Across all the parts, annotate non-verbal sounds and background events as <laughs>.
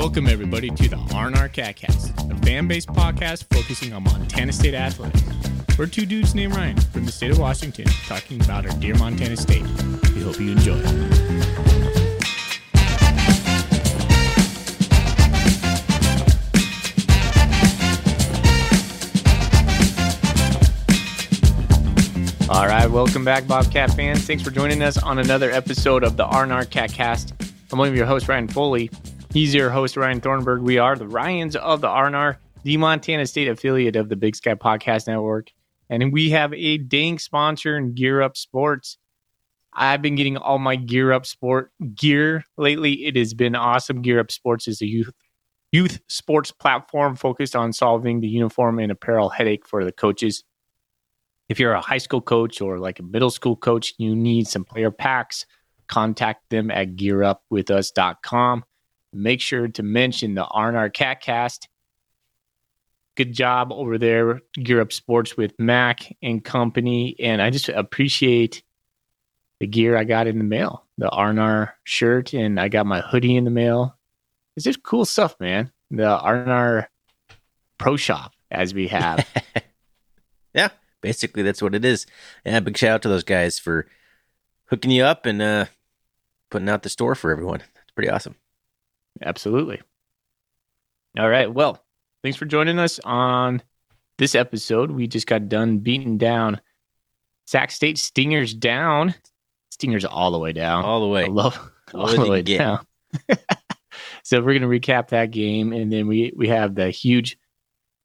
Welcome, everybody, to the R&R Catcast, a fan-based podcast focusing on Montana State athletics. We're two dudes named Ryan from the state of Washington talking about our dear Montana State. We hope you enjoy. All right, welcome back, Bobcat fans. Thanks for joining us on another episode of the R&R Catcast. I'm one of your hosts, Ryan Foley. He's your host, Ryan Thornburg. We are the Ryans of the R&R, the Montana State affiliate of the Big Sky Podcast Network. And we have a dang sponsor in Gear Up Sports. I've been getting all my Gear Up Sport gear lately. It has been awesome. Gear Up Sports is a youth youth sports platform focused on solving the uniform and apparel headache for the coaches. If you're a high school coach or like a middle school coach, you need some player packs, contact them at gearupwithus.com. Make sure to mention the R&R Catcast. Good job over there, Gear Up Sports with Mac and company. And I just appreciate the gear I got in the mail, the R&R shirt, and I got my hoodie in the mail. It's just cool stuff, man. The R&R Pro Shop, as we have. <laughs> yeah, basically that's what it is. Yeah, big shout out to those guys for hooking you up and uh, putting out the store for everyone. It's pretty awesome. Absolutely. All right. Well, thanks for joining us on this episode. We just got done beating down Sac State Stingers down. Stingers all the way down. All the way. I love all, all the way down. <laughs> so we're going to recap that game, and then we we have the huge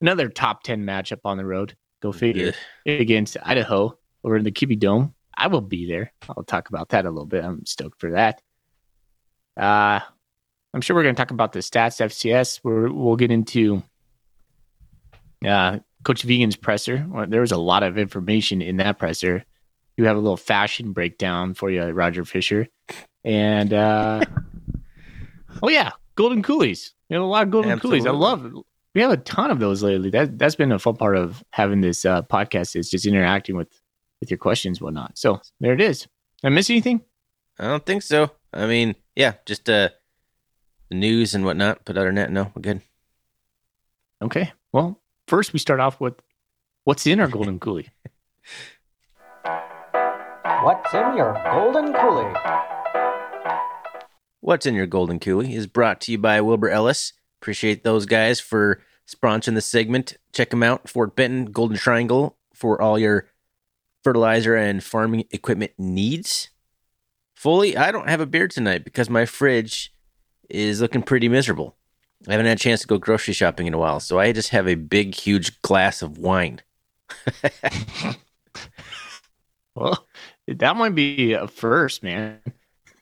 another top ten matchup on the road. Go figure yeah. against Idaho over in the Kibbie Dome. I will be there. I'll talk about that a little bit. I'm stoked for that. Uh, I'm sure we're going to talk about the stats FCS. Where we'll get into uh, Coach Vigen's presser. Well, there was a lot of information in that presser. You have a little fashion breakdown for you, Roger Fisher, and uh, <laughs> oh yeah, golden coolies. You have a lot of golden Absolutely. coolies. I love. It. We have a ton of those lately. That that's been a fun part of having this uh, podcast is just interacting with with your questions, whatnot. So there it is. Did I miss anything? I don't think so. I mean, yeah, just uh the news and whatnot. But other than that, no, we're good. Okay. Well, first we start off with what's in our golden coolie. <laughs> What's in your golden coolie? What's in your golden coolie is brought to you by Wilbur Ellis. Appreciate those guys for sponsoring the segment. Check them out, Fort Benton, Golden Triangle, for all your fertilizer and farming equipment needs. Fully, I don't have a beer tonight because my fridge is looking pretty miserable. I haven't had a chance to go grocery shopping in a while, so I just have a big, huge glass of wine. <laughs> well, that might be a first, man.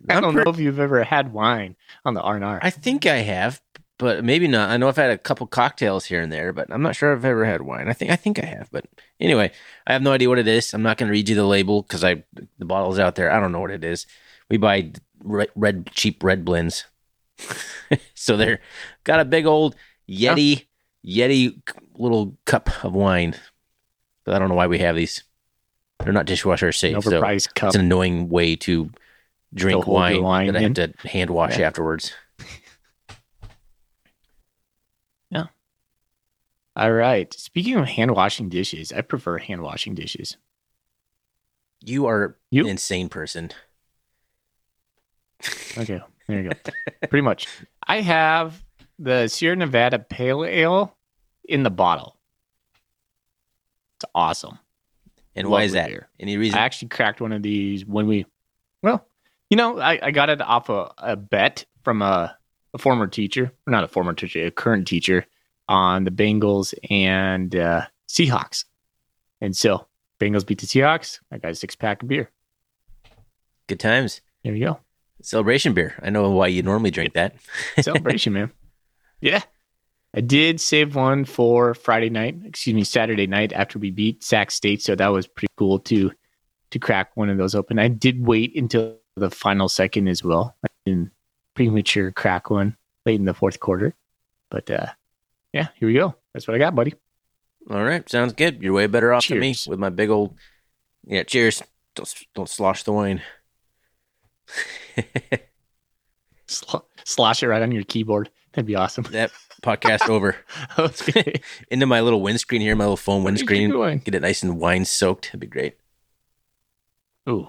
I don't know if you've ever had wine on the R&R. I think I have, but maybe not. I know I've had a couple cocktails here and there, but I'm not sure I've ever had wine. I think I think I have, but anyway, I have no idea what it is. I'm not going to read you the label because I the bottle's out there. I don't know what it is. We buy red, red cheap red blends <laughs> so they're got a big old Yeti Yeti little cup of wine. But I don't know why we have these. They're not dishwasher safe. Overpriced so cup. It's an annoying way to drink wine, wine that I have to hand wash yeah. afterwards. <laughs> yeah. All right. Speaking of hand washing dishes, I prefer hand washing dishes. You are you? an insane person. <laughs> Okay. There you go. Pretty much. <laughs> I have the Sierra Nevada Pale Ale in the bottle. It's awesome. And why is that? Beer. Any reason? I actually cracked one of these when we, well, you know, I, I got it off a, a bet from a, a former teacher, not a former teacher, a current teacher on the Bengals and uh, Seahawks. And so Bengals beat the Seahawks. I got a six pack of beer. Good times. There you go. Celebration beer. I know why you normally drink that. <laughs> Celebration, man. Yeah. I did save one for Friday night, excuse me, Saturday night after we beat Sac State. So that was pretty cool to to crack one of those open. I did wait until the final second as well. I didn't premature crack one late in the fourth quarter. But uh yeah, here we go. That's what I got, buddy. All right. Sounds good. You're way better off cheers. than me with my big old Yeah, cheers. Don't don't slosh the wine. <laughs> Slash it right on your keyboard. That'd be awesome. That podcast over. <laughs> okay. <laughs> Into my little windscreen here, my little phone Where did you windscreen. Get it nice and wine soaked. That'd be great. Ooh,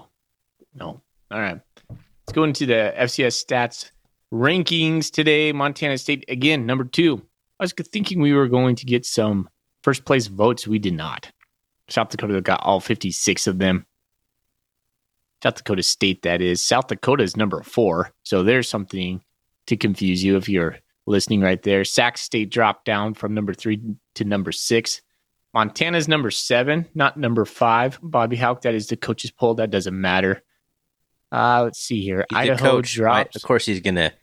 no. All right. Let's go into the FCS stats rankings today. Montana State, again, number two. I was thinking we were going to get some first place votes. We did not. South Dakota got all 56 of them. South Dakota State, that is. South Dakota is number four. So there's something to confuse you if you're listening right there. Sac State dropped down from number three to number six. Montana's number seven, not number five. Bobby Hauck, that is the coach's poll. That doesn't matter. Uh, let's see here. He's Idaho coach. right? drops. Of course, he's gonna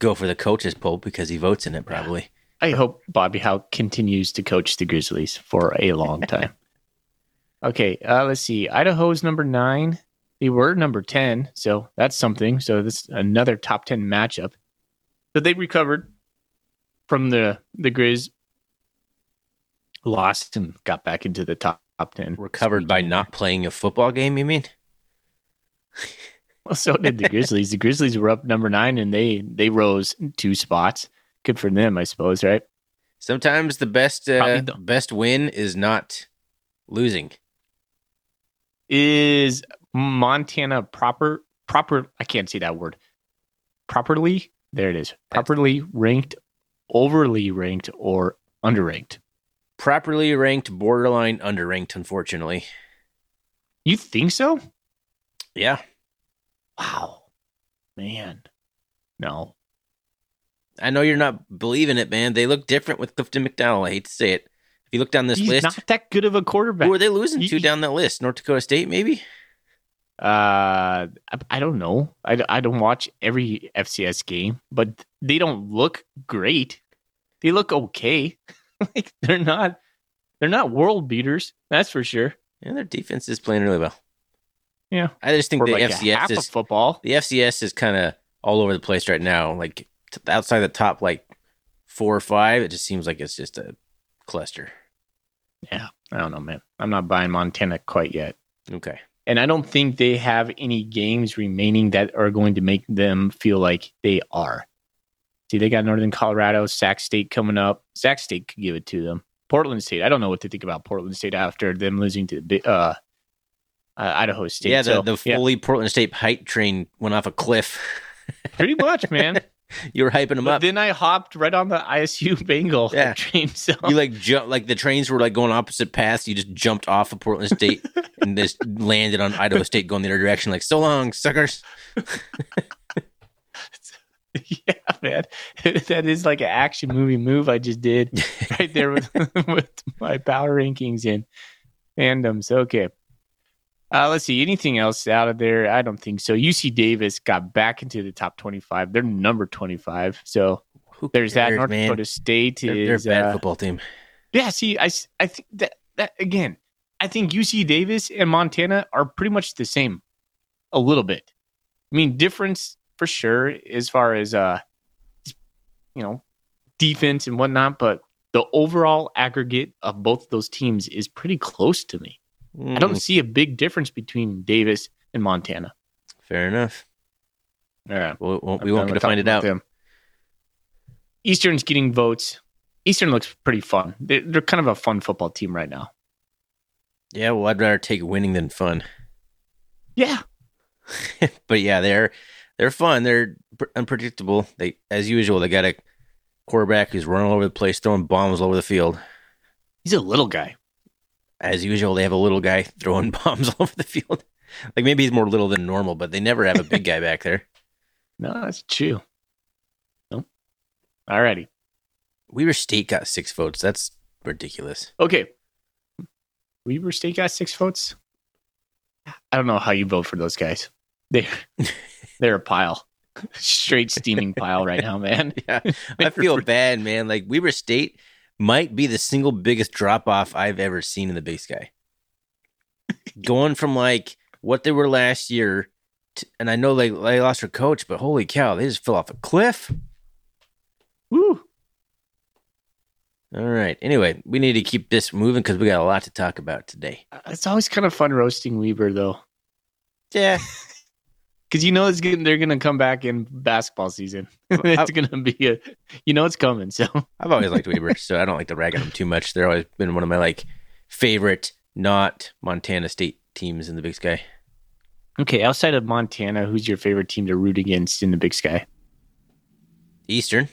go for the coach's poll because he votes in it. Probably. I hope Bobby Hauck continues to coach the Grizzlies for a long time. <laughs> okay, uh, let's see. Idaho's number nine. They were number 10, so that's something. So this is another top 10 matchup. But they recovered from the the Grizz, lost and got back into the top, top 10. Recovered by not playing a football game. You mean? <laughs> Well, so did the Grizzlies. the Grizzlies were up number nine and they they rose two spots. Good for them, I suppose, right? Sometimes the best uh, the- best win is not losing. Is Montana proper proper I can't say that word. Properly? There it is. Properly ranked, overly ranked, or underranked. Properly ranked, borderline underranked. Unfortunately. You think so? Yeah. Wow. Man. No. I know you're not believing it, man. They look different with Clifton McDowell. I hate to say it. If you look down this He's list, not that good of a quarterback. who are they losing You- to down that list? North Dakota State, maybe? Uh, I, I don't know. I, I don't watch every FCS game, but they don't look great. They look okay. <laughs> like they're not they're not world beaters. That's for sure. Yeah, their defense is playing really well. Yeah. I just think Or the like FCS is football. the FCS is kind of all over the place right now. Like t- outside the top like four or five, it just seems like it's just a cluster. Yeah, I don't know, man. I'm not buying Montana quite yet. Okay. And I don't think they have any games remaining that are going to make them feel like they are. See, they got Northern Colorado, Sac State coming up. Sac State could give it to them. Portland State. I don't know what to think about Portland State after them losing to the uh, uh, Idaho State. yeah, the, So, the yeah, fully Portland State hype train went off a cliff. pretty much, man. <laughs> <laughs> you were hyping them But up. then I hopped right on the ISU <laughs> Bengal Yeah. <laughs> train. So You like jump like the trains were like going opposite paths. You just jumped off of Portland State and just landed on Idaho State going the other direction. Like so long, suckers. yeah, man, that is like an action movie move I just did right there with with my power rankings and fandoms. Okay. Uh, let's see. Anything else out of there? I don't think so. UC Davis got back into the top 25. They're number 25. So Who there's that. North man? Dakota State They're, they're a bad uh, football team. yeah, see, I, I think that, that again, I think UC Davis and Montana are pretty much the same a little bit. I mean, difference for sure as far as, uh, you know, defense and whatnot, but the overall aggregate of both those teams is pretty close to me. I don't Mm, see a big difference between Davis and Montana. fair enough. All right. We'll, we'll, we won't get to find it out. them. Eastern's getting votes. Eastern looks pretty fun. They're, they're kind of a fun football team right now. Yeah, well, I'd rather take winning than fun. <laughs> Yeah. but yeah, they're they're fun. They're pr- unpredictable. They, as usual, they got a quarterback who's running all over the place, throwing bombs all over the field. He's a little guy. As usual, they have a little guy <laughs> throwing <laughs> bombs all over the field. Like maybe he's more little than normal, but they never have a big guy back there. <laughs> No, that's true. Nope. Alrighty. Weber State got six votes. That's ridiculous. Okay. Weber State got six votes. I don't know how you vote for those guys. They're they're a pile. Straight steaming pile right now, man. Yeah, I feel bad, man. Like Weber State might be the single biggest drop off I've ever seen in the Big Sky. Going from like what they were last year, to, and I know they they lost their coach, but holy cow, they just fell off a cliff. Woo. All right. Anyway, we need to keep this moving because we got a lot to talk about today. Uh, it's always kind of fun roasting Weber though. Yeah. <laughs> because you know it's getting, they're gonna come back in basketball season. <laughs> it's gonna be a, you know, it's coming. So <laughs> I've always liked Weber, so I don't like to rag on them too much. They're always been one of my like favorite, not Montana State teams in the Big Sky. okay, outside of Montana, who's your favorite team to root against in the Big Sky? Eastern,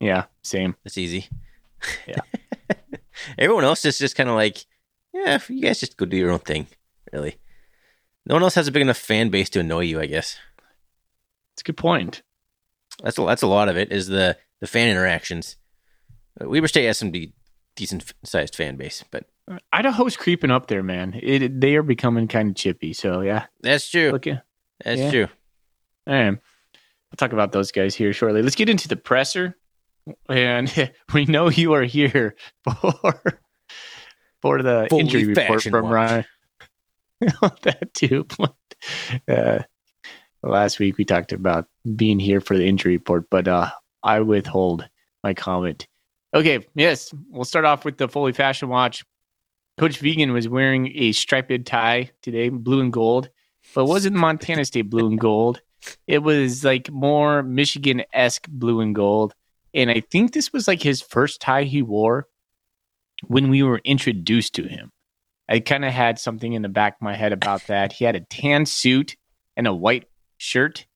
Yeah, same. that's easy. Yeah. <laughs> Everyone else is just kind of like, yeah, you guys just go do your own thing. Really, no one else has a big enough fan base to annoy you. I guess It's a good point. that's a, that's a lot of it. Is the the fan interactions. Uh, Weber State has some de- decent sized fan base, but Idaho's creeping up there, man. It they are becoming kind of chippy. So yeah, that's true. look at. That's yeah. true. All right. We'll talk about those guys here shortly. Let's get into the presser. And <laughs> we know you are here <laughs> for for the Fully injury report from watch. Ryan. <laughs> that too. uh, last week we talked about being here for the injury report, but uh, I withhold my comment. Okay, yes, we'll start off with the Fully Fashion Watch. Coach Vigen was wearing a striped tie today, blue and gold, but it wasn't Montana State blue and gold. It was like more Michigan esque blue and gold. And I think this was like his first tie he wore when we were introduced to him. I kind of had something in the back of my head about that. He had a tan suit and a white shirt.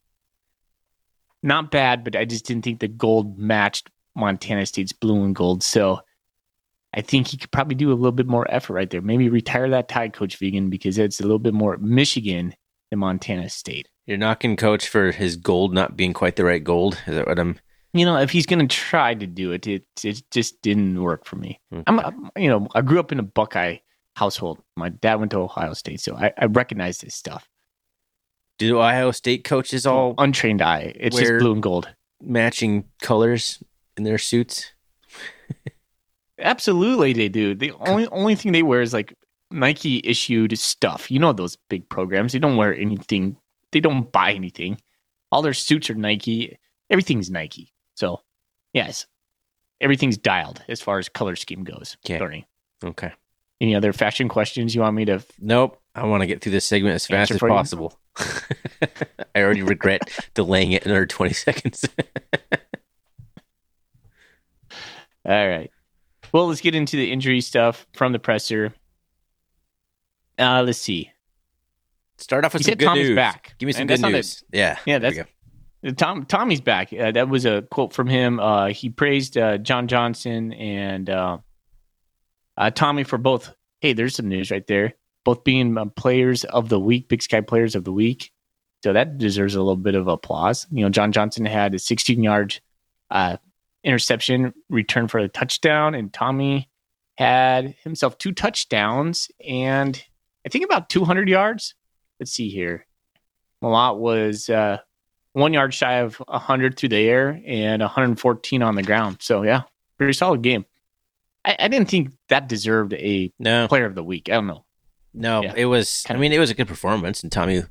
Not bad, but I just didn't think the gold matched Montana State's blue and gold. So I think he could probably do a little bit more effort right there. Maybe retire that tie, Coach Vigen, because it's a little bit more Michigan than Montana State. You're knocking coach for his gold not being quite the right gold. Is that what I'm? You know, if he's going to try to do it, it it just didn't work for me. Okay. I'm, I'm- you know, I grew up in a Buckeye household. My dad went to Ohio State, so I, I recognize this stuff. Do Ohio State coaches mm, all untrained eye. It's just blue and gold. matching colors in their suits? Absolutely, they do. The only only thing they wear is like Nike issued stuff. You know those big programs. They don't wear anything. They don't buy anything. All their suits are Nike. Everything's Nike. So, yes, everything's dialed as far as color scheme goes. Okay. Sorry. Okay. Any other fashion questions you want me to? Nope. I want to get through this segment as fast as possible. <laughs> I already regret <laughs> delaying it another 20 seconds. <laughs> All right. Well, let's get into the injury stuff from the presser. Uh, let's see. Start off with He some good Tommy's news. back. Give me some And good that's not a- news. yeah. Yeah, that's-. Tom Tommy's back. Uh, that was a quote from him. Uh, he praised uh, John Johnson and uh, Tommy for both. Hey, there's some news right there. Both being uh, players of the week, Big Sky players of the week. So that deserves a little bit of applause. You know, John Johnson had a 16 yard uh, interception return for a touchdown, and Tommy had himself two touchdowns and I think about 200 yards. Let's see here. Mellott was uh, one yard shy of 100 through the air and 114 on the ground. So, yeah, pretty solid game. I, I didn't think that deserved a No, player of the week. I don't know. no, Yeah. it was, I Kinda- mean, it was a good performance and Tommy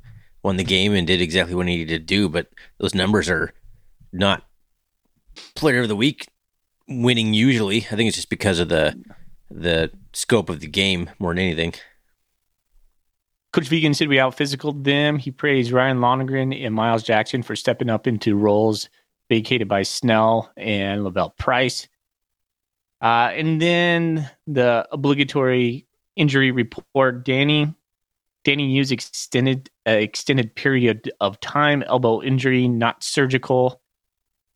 won the game and did exactly what he needed to do, but those numbers are not player of the week winning usually. I think it's just because of the, the scope of the game more than anything. Coach Vigen said we out physical them. He praised Ryan Lonergan and Miles Jackson for stepping up into roles vacated by Snell and Lavelle Price. Uh, and then the obligatory injury report. Danny, Danny used extended uh, extended period of time, elbow injury, not surgical.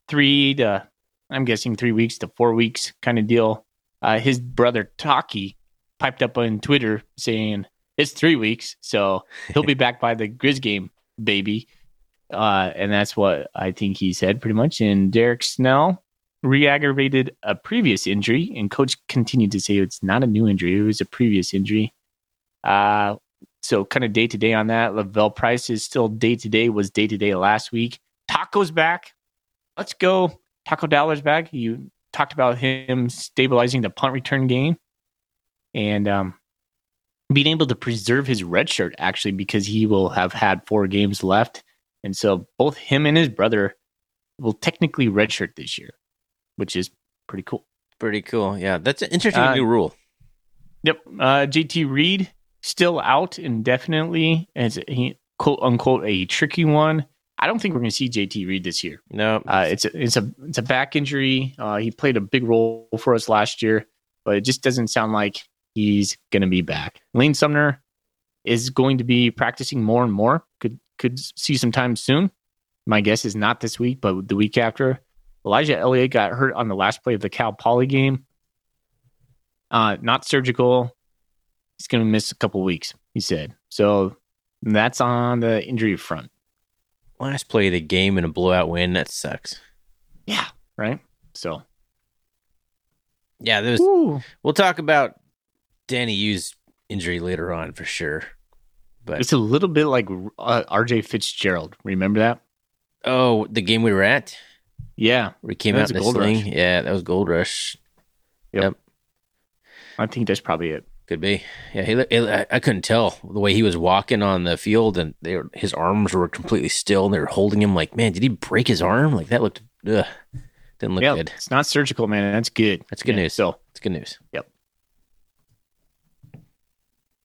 Three to, I'm guessing three weeks to four weeks kind of deal. Uh, his brother Taki piped up on Twitter saying it's three weeks, so he'll be <laughs> back by the Grizz game, baby. Uh, and that's what I think he said pretty much. And Derek Snell re-aggravated a previous injury, and coach continued to say it's not a new injury; it was a previous injury. Uh, so kind of day to day on that. Lavelle Price is still day to day. Was day to day last week. Taco's back. Let's go. Taco Dollar's back. You talked about him stabilizing the punt return game, and um, being able to preserve his red shirt actually because he will have had four games left. And so both him and his brother will technically redshirt this year, which is pretty cool. Pretty cool. Yeah. That's an interesting Uh, new rule. Yep. Uh, JT Reed still out indefinitely as he quote unquote a tricky one. I don't think we're going to see JT Reed this year. No, Uh, it's a it's a it's a back injury. Uh, he played a big role for us last year, but it just doesn't sound like he's going to be back. Lane Sumner is going to be practicing more and more. Could could see some time soon. My guess is not this week, but the week after. Elijah Elliott got hurt on the last play of the Cal Poly game. Uh, not surgical. He's going to miss a couple weeks. He said so. That's on the injury front. last play of the game in a blowout win. That sucks. Yeah, right. So Yeah, there's. Ooh. We'll talk about Danny Hughes' injury later on for sure. But It's a little bit like uh, RJ Fitzgerald. Remember that? oh, the game we were at, Yeah, he came out in a the sling. Rush. Yeah, that was Gold Rush. Yep. I think that's probably it. Could be. Yeah, he, he, I I couldn't tell the way he was walking on the field, and they were, his arms were completely still, and they were holding him. Like, man, did he break his arm? Like that looked. Ugh, didn't look yeah, good. it's not surgical, man. That's good. That's good Yeah, news. So, It's good news. Yep.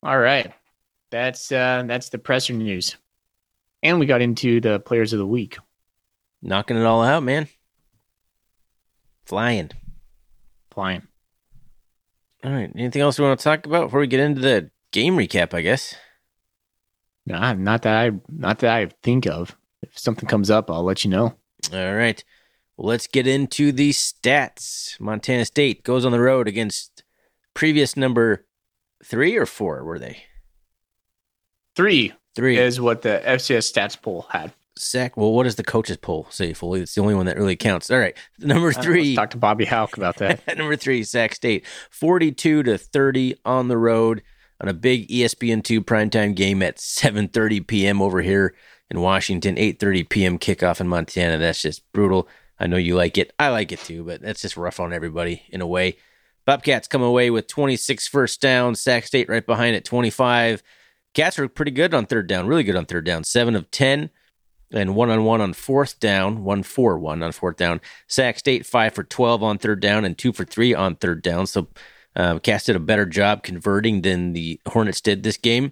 All right, that's uh that's the presser news, and we got into the players of the week. Knocking it all out, man. Flying. Flying. All right. Anything else we want to talk about before we get into the game recap? I guess. Nah, not that I not that I think of. If something comes up, I'll let you know. All right. Well, let's get into the stats. Montana State goes on the road against previous number three or four, were they? Three Three. is what the FCS stats poll had. Sack. Well, what does the coaches poll say fully? It's the only one that really counts. All right. <laughs> Number Uh, let's three. talk to Bobby Hauck about that. <laughs> number three, Sac State. 42 to 30 on the road on a big E ESPN2 primetime game at 7.30 p.m. over here in Washington, 8.30 p.m. kickoff in Montana. That's just brutal. I know you like it. I like it too, but that's just rough on everybody in a way. Bobcats come away with 26 first downs. Sac State right behind at 25. Cats were pretty good on third down, really good on third down. Seven of 10 and one on one on fourth down, one for one on fourth down. Sac State five for 12 on third down and two for three on third down. So uh, did a better job converting than the Hornets did this game.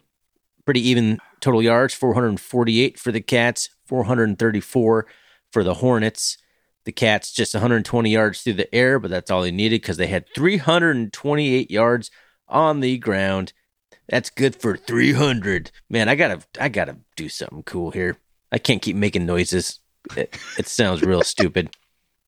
Pretty even total yards 448 for the Cats, 434 for the Hornets. The Cats just 120 yards through the air, but that's all they needed because they had 328 yards on the ground. That's good for 300. Man, I gotta, I gotta do something cool here. I can't keep making noises. It, it sounds real <laughs> stupid.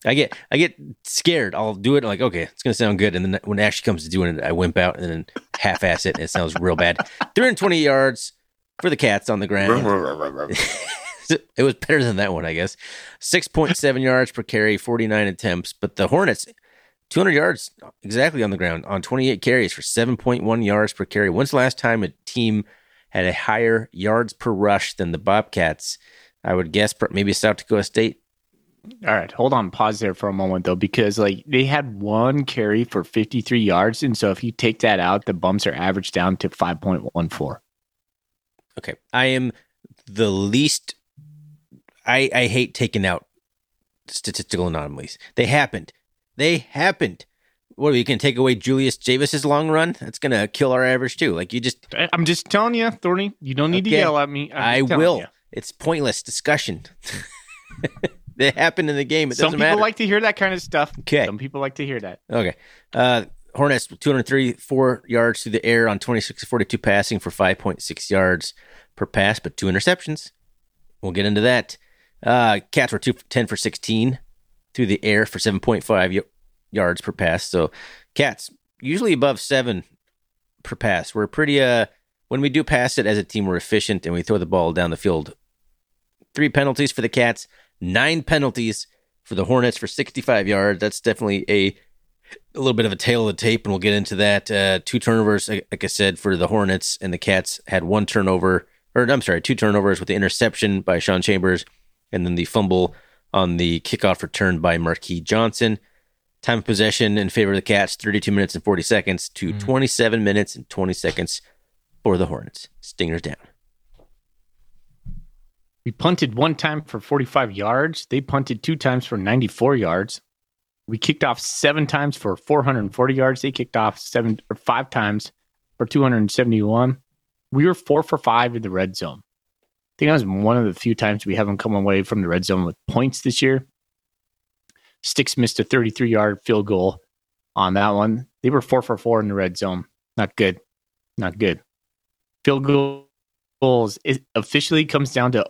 I get, I get scared. I'll do it like, okay, it's gonna sound good, and then when it actually comes to doing it, I wimp out and then half-ass it, and it sounds real bad. 320 yards for the Cats on the ground. <laughs> it was better than that one, I guess. 6.7 yards per carry, 49 attempts. But the Hornets, 200 yards exactly on the ground on 28 carries for 7.1 yards per carry. When's the last time a team had a higher yards per rush than the Bobcats? I would guess maybe South Dakota State. All right, hold on, pause there for a moment though, because like they had one carry for 53 yards, and so if you take that out, the bumps are averaged down to 5.14. Okay. I am the least. I, I hate taking out statistical anomalies. They happened. They happened. What are you can take away Julius Davis's long run? That's gonna kill our average too. Like you just I'm just telling you, Thorny, you don't need Okay. to yell at me. I will. you. It's pointless discussion. <laughs> they happened in the game. It Some doesn't people matter. like to hear that kind of stuff. Okay. Some people like to hear that. Okay. Uh, Hornets 234 yards through the air on 26 to 42 passing for 5.6 yards per pass, but two interceptions. We'll get into that. Uh, Cats were two, 10 for 16 through the air for 7.5 y- yards per pass. So Cats usually above seven per pass. We're pretty, uh, when we do pass it as a team, we're efficient and we throw the ball down the field. Three penalties for the Cats, nine penalties for the Hornets for 65 yards. That's definitely a a little bit of a tail of the tape, and we'll get into that. Uh, two turnovers, like I said, for the Hornets, and the Cats had one turnover, or I'm sorry, two turnovers with the interception by Sean Chambers, and then the fumble on the kickoff return by Marquis Johnson. Time of possession in favor of the Cats, 32 minutes and 40 seconds to mm-hmm. 27 minutes and 20 seconds for the Hornets. Stingers down. We punted one time for 45 yards. They punted two times for 94 yards. We kicked off seven times for 440 yards. They kicked off seven or five times for 271. We were four for five in the red zone. I think that was one of the few times we haven't come away from the red zone with points this year. Sticks missed a 33 yard field goal on that one. They were four for four in the red zone. Not good. Not good. Field goals it officially comes down to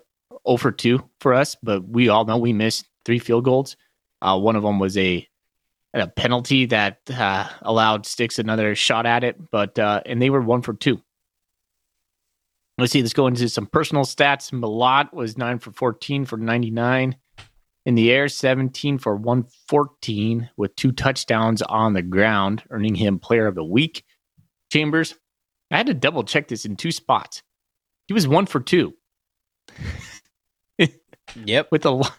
0 for 2 for us, but we all know we missed three field goals. Uh, one of them was a a penalty that uh, allowed Sticks another shot at it, but uh, and they were one for two. Let's see. Let's go into some personal stats. Mellott was nine for fourteen for ninety nine. In the air, seventeen for one fourteen with two touchdowns on the ground, earning him Player of the Week. Chambers, I had to double check this in two spots. He was one for two. <laughs> Yep. With a,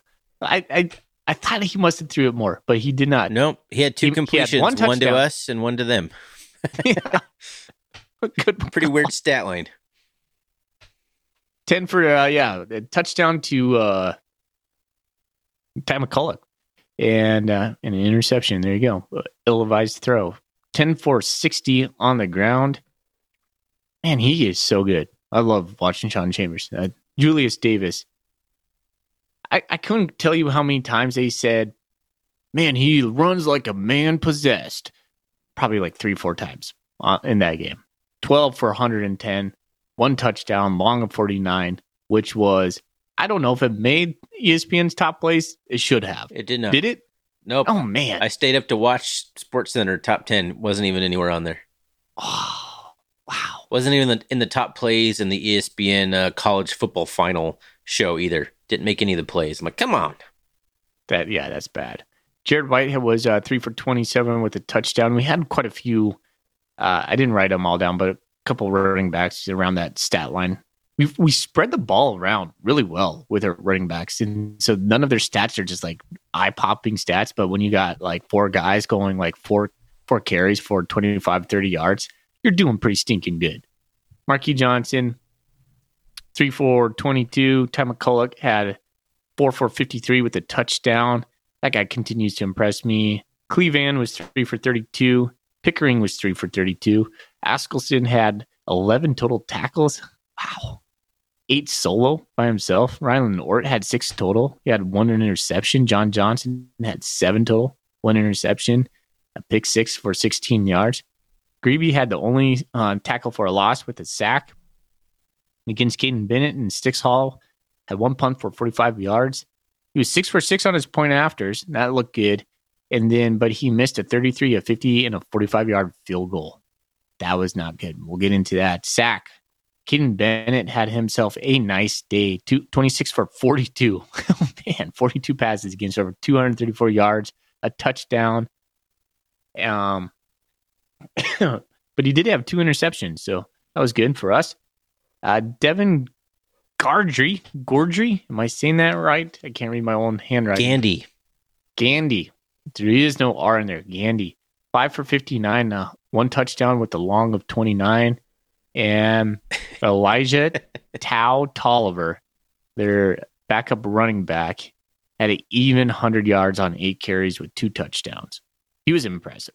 I, I I thought he must have threw it more, but he did not. Nope. He had two He- he had completions, one one, to us and one to them. <laughs> Good, <laughs> Pretty weird stat line. ten for uh, yeah, touchdown to uh, Ty McCullouch, and uh, and an interception. There you go, ill advised throw. Ten for sixty on the ground. Man, he is so good. I love watching Sean Chambers. Uh, Julius Davis. I, I couldn't tell you how many times they said, "Man, he runs like a man possessed." Probably like three, four times uh, in that game. Twelve for 110, one touchdown, long of 49, which was I don't know if it made ESPN's top place. It should have. It did not. Did it? Nope. Oh man! I stayed up to watch Sports Center top 10. Wasn't even anywhere on there. oh, wow. Wasn't even in the, in the top plays in the ESPN uh, college football final show either. Didn't make any of the plays. I'm like, come on. That yeah, that's bad. Jared Whitehead was uh, three for twenty-seven with a touchdown. We had quite a few. Uh, I didn't write them all down, but a couple running backs around that stat line. We we spread the ball around really well with our running backs, and so none of their stats are just like eye-popping stats. But when you got like four guys going like four four carries for 25, 30 yards, you're doing pretty stinking good. Marquis Johnson, three for twenty-two. Ty McCullouch had four for fifty-three with a touchdown. That guy continues to impress me. Cleveland was three for 32. Pickering was three for 32. Askelson had 11 total tackles. Wow. Eight solo by himself. Rylan Ortt had six total. He had one interception. John Johnson had seven total, one interception, a pick six for 16 yards. Greavy had the only uh, tackle for a loss with a sack against Kaiden Bennett and Sticks Hall had one punt for 45 yards. He was six for six on his point afters. That looked good. And then, but he missed a 33, a 50, and a 45 yard field goal. That was not good. We'll get into that. Sack. Keaton Bennett had himself a nice day. Two, 26 for 42. <laughs> oh, man, 42 passes against over 234 yards, a touchdown. Um, <coughs> but he did have two interceptions, so that was good for us. Uh, Devin Gardry, Gordry, am I saying that right? I can't read my own handwriting. Gandy. Gandy. There is no R in there. Gandy. Five for 59, uh, one touchdown with the long of 29. And Elijah <laughs> Tau Tolliver, their backup running back, had an even 100 yards on eight carries with two touchdowns. He was impressive.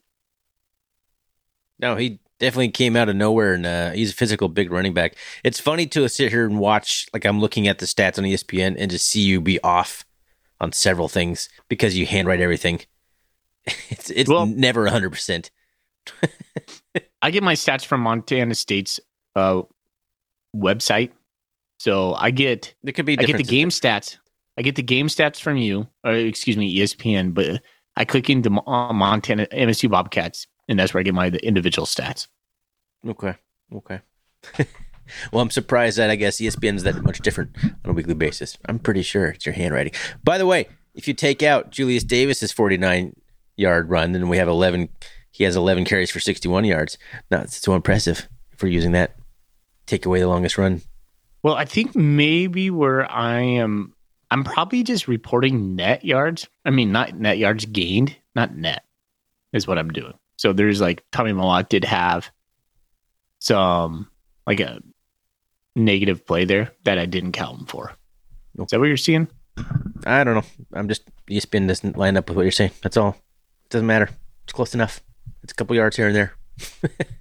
No, he definitely came out of nowhere, and uh, he's a physical big running back. It's funny to sit here and watch, like I'm looking at the stats on ESPN, and just see you be off on several things because you handwrite everything. <laughs> It's it's Well- never 100. percent <laughs> I get my stats from Montana State's uh, website. So I get There could be I get the game stats. I get the game stats from you, or excuse me, ESPN. But I click into uh, Montana MSU Bobcats, and that's where I get my individual stats. Okay, okay. <laughs> well, I'm surprised that I guess E ESPN's that much different on a weekly basis. I'm pretty sure it's your handwriting. By the way, if you take out Julius Davis's 49 yard run, then we have 11. He has 11 carries for 61 yards. Not so impressive if we're using that. Take away the longest run. Well, I think maybe where I am, I'm probably just reporting net yards. I mean, not net yards gained, not net, is what I'm doing. So there's like Tommy Mellott did have some like a negative play there that I didn't count him for. Is that what you're seeing? I don't know. I'm just E ESPN doesn't line up with what you're saying. That's all. It doesn't matter. It's close enough. It's a couple yards here and there. <laughs>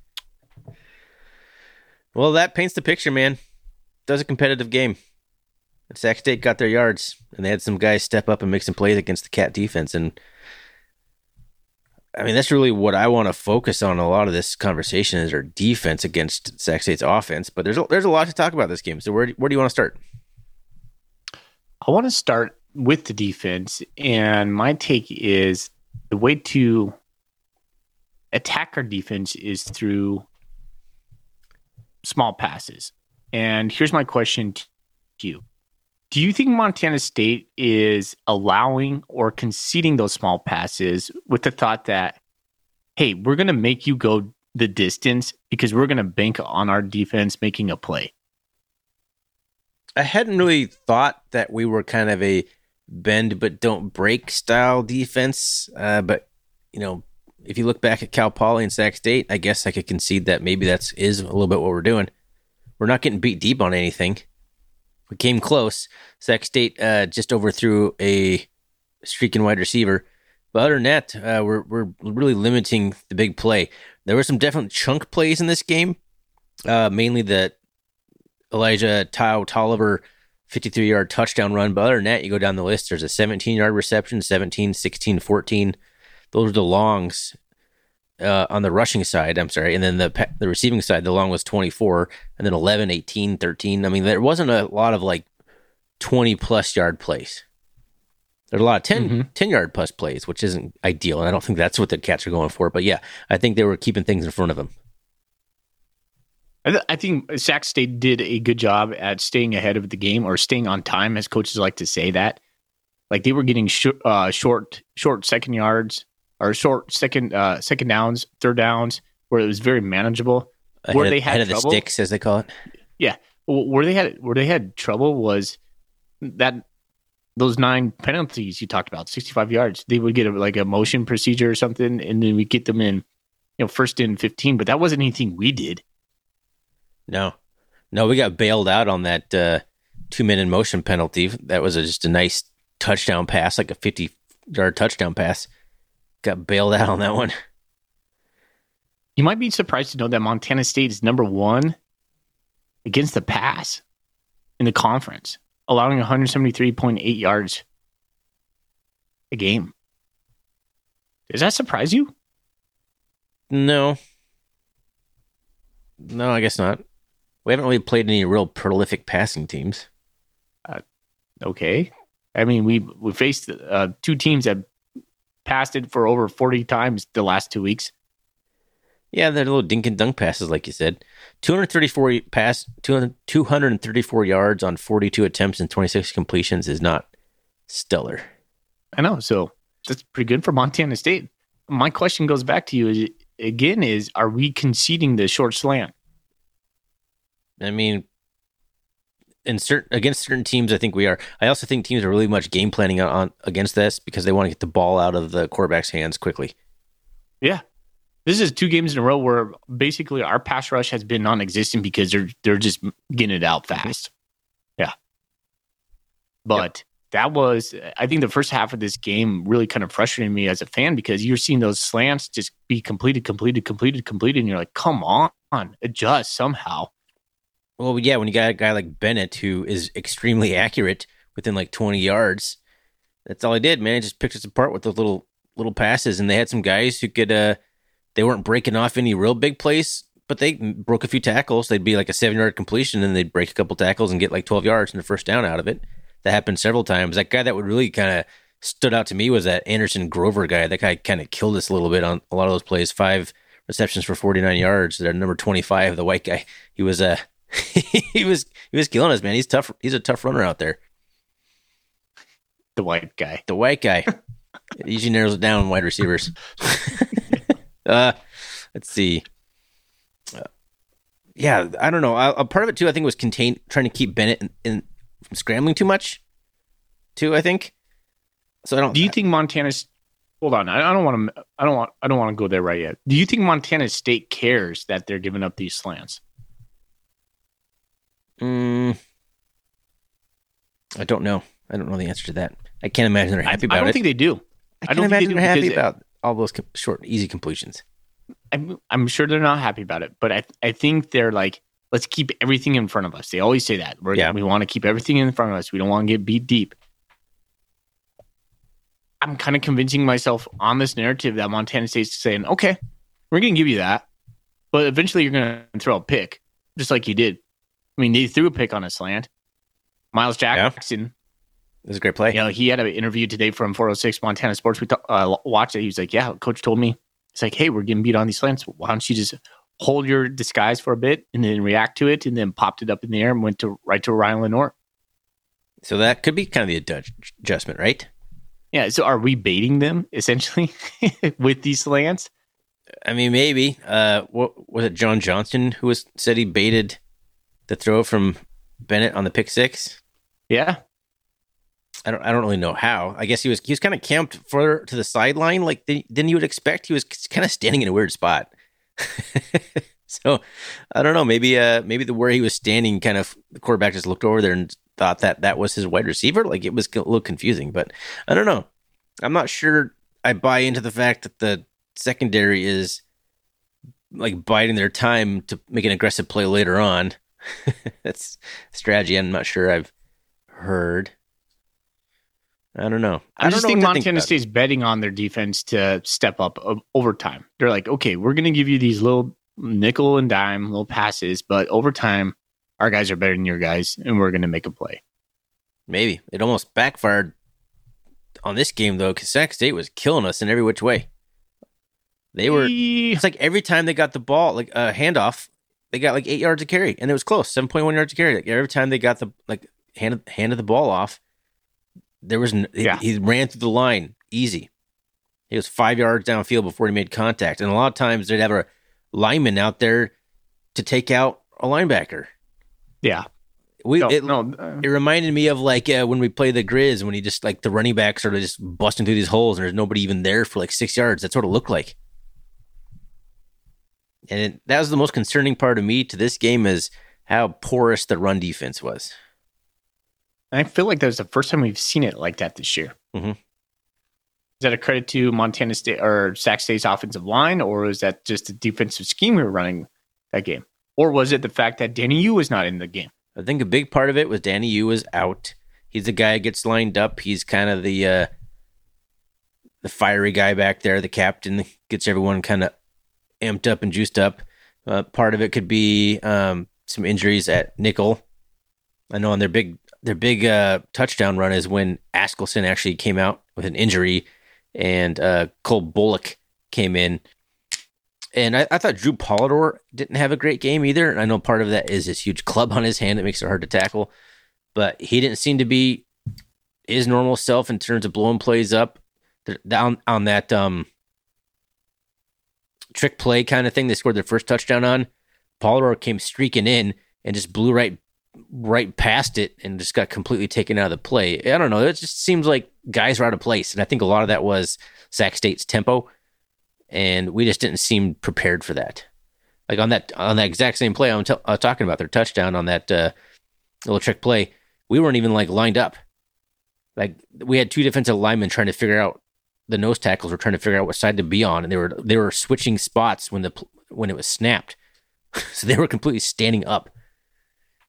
well, that paints the picture, man. That was a competitive game. Sac State got their yards, and they had some guys step up and make some plays against the Cat defense. And I mean, that's really what I want to focus on. A lot of this conversation is our defense against Sac State's offense. But there's a, there's a lot to talk about this game. So where where do you want to start? I want to start with the defense, and my take is the way to attack our defense is through small passes. And here's my question to you Do you think Montana State is allowing or conceding those small passes with the thought that, hey, we're going to make you go the distance because we're going to bank on our defense making a play? I hadn't really thought that we were kind of a bend but don't break style defense. Uh, but you know, if you look back at Cal Poly and Sac State, I guess I could concede that maybe that's is a little bit what we're doing. We're not getting beat deep on anything. We came close. Sac State uh, just overthrew a streaking wide receiver. But other than that, uh, we're we're really limiting the big play. There were some definite chunk plays in this game, uh, mainly the Elijah Tau Tolliver 53 yard touchdown run. But other than that, you go down the list. There's a 17 yard reception, 17, 16, 14. Those are the longs uh, on the rushing side. I'm sorry. And then the the receiving side, the long was 24, and then 11, 18, 13. I mean, there wasn't a lot of like 20 plus yard plays. There's a lot of 10, Mhm. 10 yard plus plays, which isn't ideal. And I don't think that's what the Cats are going for. But yeah, I think they were keeping things in front of them. I, th- I think Sac State did a good job at staying ahead of the game or staying on time, as coaches like to say that. Like they were getting sh- uh, short, short second yards or short second, uh, second downs, third downs, where it was very manageable. Ahead, Where they had of the trouble? sticks, as they call it. Yeah, Where they had where they had trouble was that those nine penalties you talked about, sixty five yards. They would get a, like a motion procedure or something, and then we get them in, you know, first in fifteen. But that wasn't anything we did. No, no, we got bailed out on that uh, two minute motion penalty. That was a, just a nice touchdown pass, like a 50 yard touchdown pass. Got bailed out on that one. You might be surprised to know that Montana State is number one against the pass in the conference, allowing 173.8 yards a game. Does that surprise you? No, no, I guess not. We haven't really played any real prolific passing teams. Okay. I mean, we we faced uh, two teams that passed it for over 40 times the last two weeks. Yeah, they're little dink and dunk passes, like you said. 234 pass, 200 234 yards on 42 attempts and 26 completions is not stellar. I know. So that's pretty good for Montana State. My question goes back to you is, again is are we conceding the short slant? I mean, in certain against certain teams, I think we are. I also think teams are really much game planning on, on against this because they want to get the ball out of the quarterback's hands quickly. Yeah. This is two games in a row where basically our pass rush has been non-existent because they're they're just getting it out fast. Yeah. But that was I think the first half of this game really kind of frustrated me as a fan because you're seeing those slants just be completed, completed, completed, completed, and you're like, come on, adjust somehow. Well, yeah, when you got a guy like Bennett who is extremely <laughs> accurate within like 20 yards, that's all he did, man. He just picked us apart with those little little passes, and they had some guys who could. uh They weren't breaking off any real big plays, but they broke a few tackles. They'd be like a seven yard completion, and they'd break a couple tackles and get like 12 yards and a first down out of it. That happened several times. That guy that would really kind of stood out to me was that Anderson Grover guy. That guy kind of killed us a little bit on a lot of those plays. Five receptions for 49 yards. They're number 25, the white guy. He was uh <laughs> he was he was killing us, man. He's tough. He's a tough runner out there. The white guy. The white guy. <laughs> it usually narrows it down wide receivers. <laughs> uh, let's see. Uh, yeah, I don't know. A, a part of it too, I think, was contain trying to keep Bennett in, in from scrambling too much. Too, I think. So I don't. Do you think Montana's Hold on, I I don't want to. I don't want. I don't want to go there right yet. Do you think Montana State cares that they're giving up these slants? Mm, I don't know. I don't know the answer to that. I can't imagine they're happy I about it. I don't it. think they do. I I can't don't think they imagine they're happy because- about all those com- short, easy completions. I'm, I'm sure they're not happy about it, but I I think they're like, let's keep everything in front of us. They always say that. We're, Yeah. We want to keep everything in front of us. We don't want to get beat deep. I'm kind of convincing myself on this narrative that Montana State's saying, okay, we're going to give you that. But eventually you're going to throw a pick, just like you did. I mean, they threw a pick on a slant. Miles Jackson, It was a great play. you know, he had an interview today from 406 Montana Sports. We ta- uh, watched it. He was like, "Yeah, coach told me. It's like, hey, we're getting beat on these slants. Why don't you just hold your disguise for a bit and then react to it, and then popped it up in the air and went to right to Rylan Ortt. So that could be kind of the adjust- adjustment, right? Yeah. So are we baiting them essentially <laughs> with these slants? I mean, maybe. Uh, what was it? John Johnson who was said he baited the throw from Bennett on the pick six. Yeah. I don't. I don't really know how. I guess he was. He was kind of camped further to the sideline, like than than you would expect. He was kind of standing in a weird spot. <laughs> so I don't know. Maybe. Uh, maybe the where he was standing, kind of the quarterback just looked over there and thought that that was his wide receiver. Like it was a little confusing, but I don't know. I'm not sure. I buy into the fact that the secondary is like biding their time to make an aggressive play later on. <laughs> That's strategy. I'm not sure I've heard. I don't know. I, don't just know think Montana it. State's betting on their defense to step up over time. They're like, okay, we're going to give you these little nickel and dime little passes, but over time, our guys are better than your guys, and we're going to make a play. Maybe it almost backfired on this game though, because Sac State was killing us in every which way. They were. It's like every time they got the ball, like a uh, handoff, they got like eight yards of carry, and it was close, seven point one yards of carry. Like every time they got the like handed handed the ball off, there was n- he- Yeah. he, ran through the line easy. He was five yards downfield before he made contact, and a lot of times they'd have a lineman out there to take out a linebacker. yeah. We No, it, no, uh, it reminded me of like uh, when we play the Grizz when he just like the running backs are just busting through these holes and there's nobody even there for like six yards. That's what it looked like. And it, that was the most concerning part of me to this game is how porous the run defense was. I feel like that was the first time we've seen it like that this year. Mhm. Is that a credit to Montana State or Sac State's offensive line, or is that just the defensive scheme we were running that game? Or was it the fact that Danny U was not in the game? I think a big part of it was Danny U was out. He's the guy that gets lined up. He's kind of the uh, the fiery guy back there, the captain, gets everyone kind of amped up and juiced up. Uh, part of it could be um, some injuries at nickel. I know on their big their big uh, touchdown run is when Askelson actually came out with an injury, and uh, Cole Bullock came in. And I, I thought Drew Polidor didn't have a great game either. And I know part of that is this huge club on his hand that makes it hard to tackle. But he didn't seem to be his normal self in terms of blowing plays up. Down on that um, trick play kind of thing they scored their first touchdown on. Polidor came streaking in and just blew right right past it and just got completely taken out of the play. I don't know. It just seems like guys were out of place. And I think a lot of that was Sac State's tempo and we just didn't seem prepared for that. Like on that on that exact same play I'm t- uh, talking about, their touchdown on that uh, little trick play, we weren't even like lined up. Like we had two defensive linemen trying to figure out the nose tackles were trying to figure out what side to be on, and they were they were switching spots when the when it was snapped, <laughs> so they were completely standing up.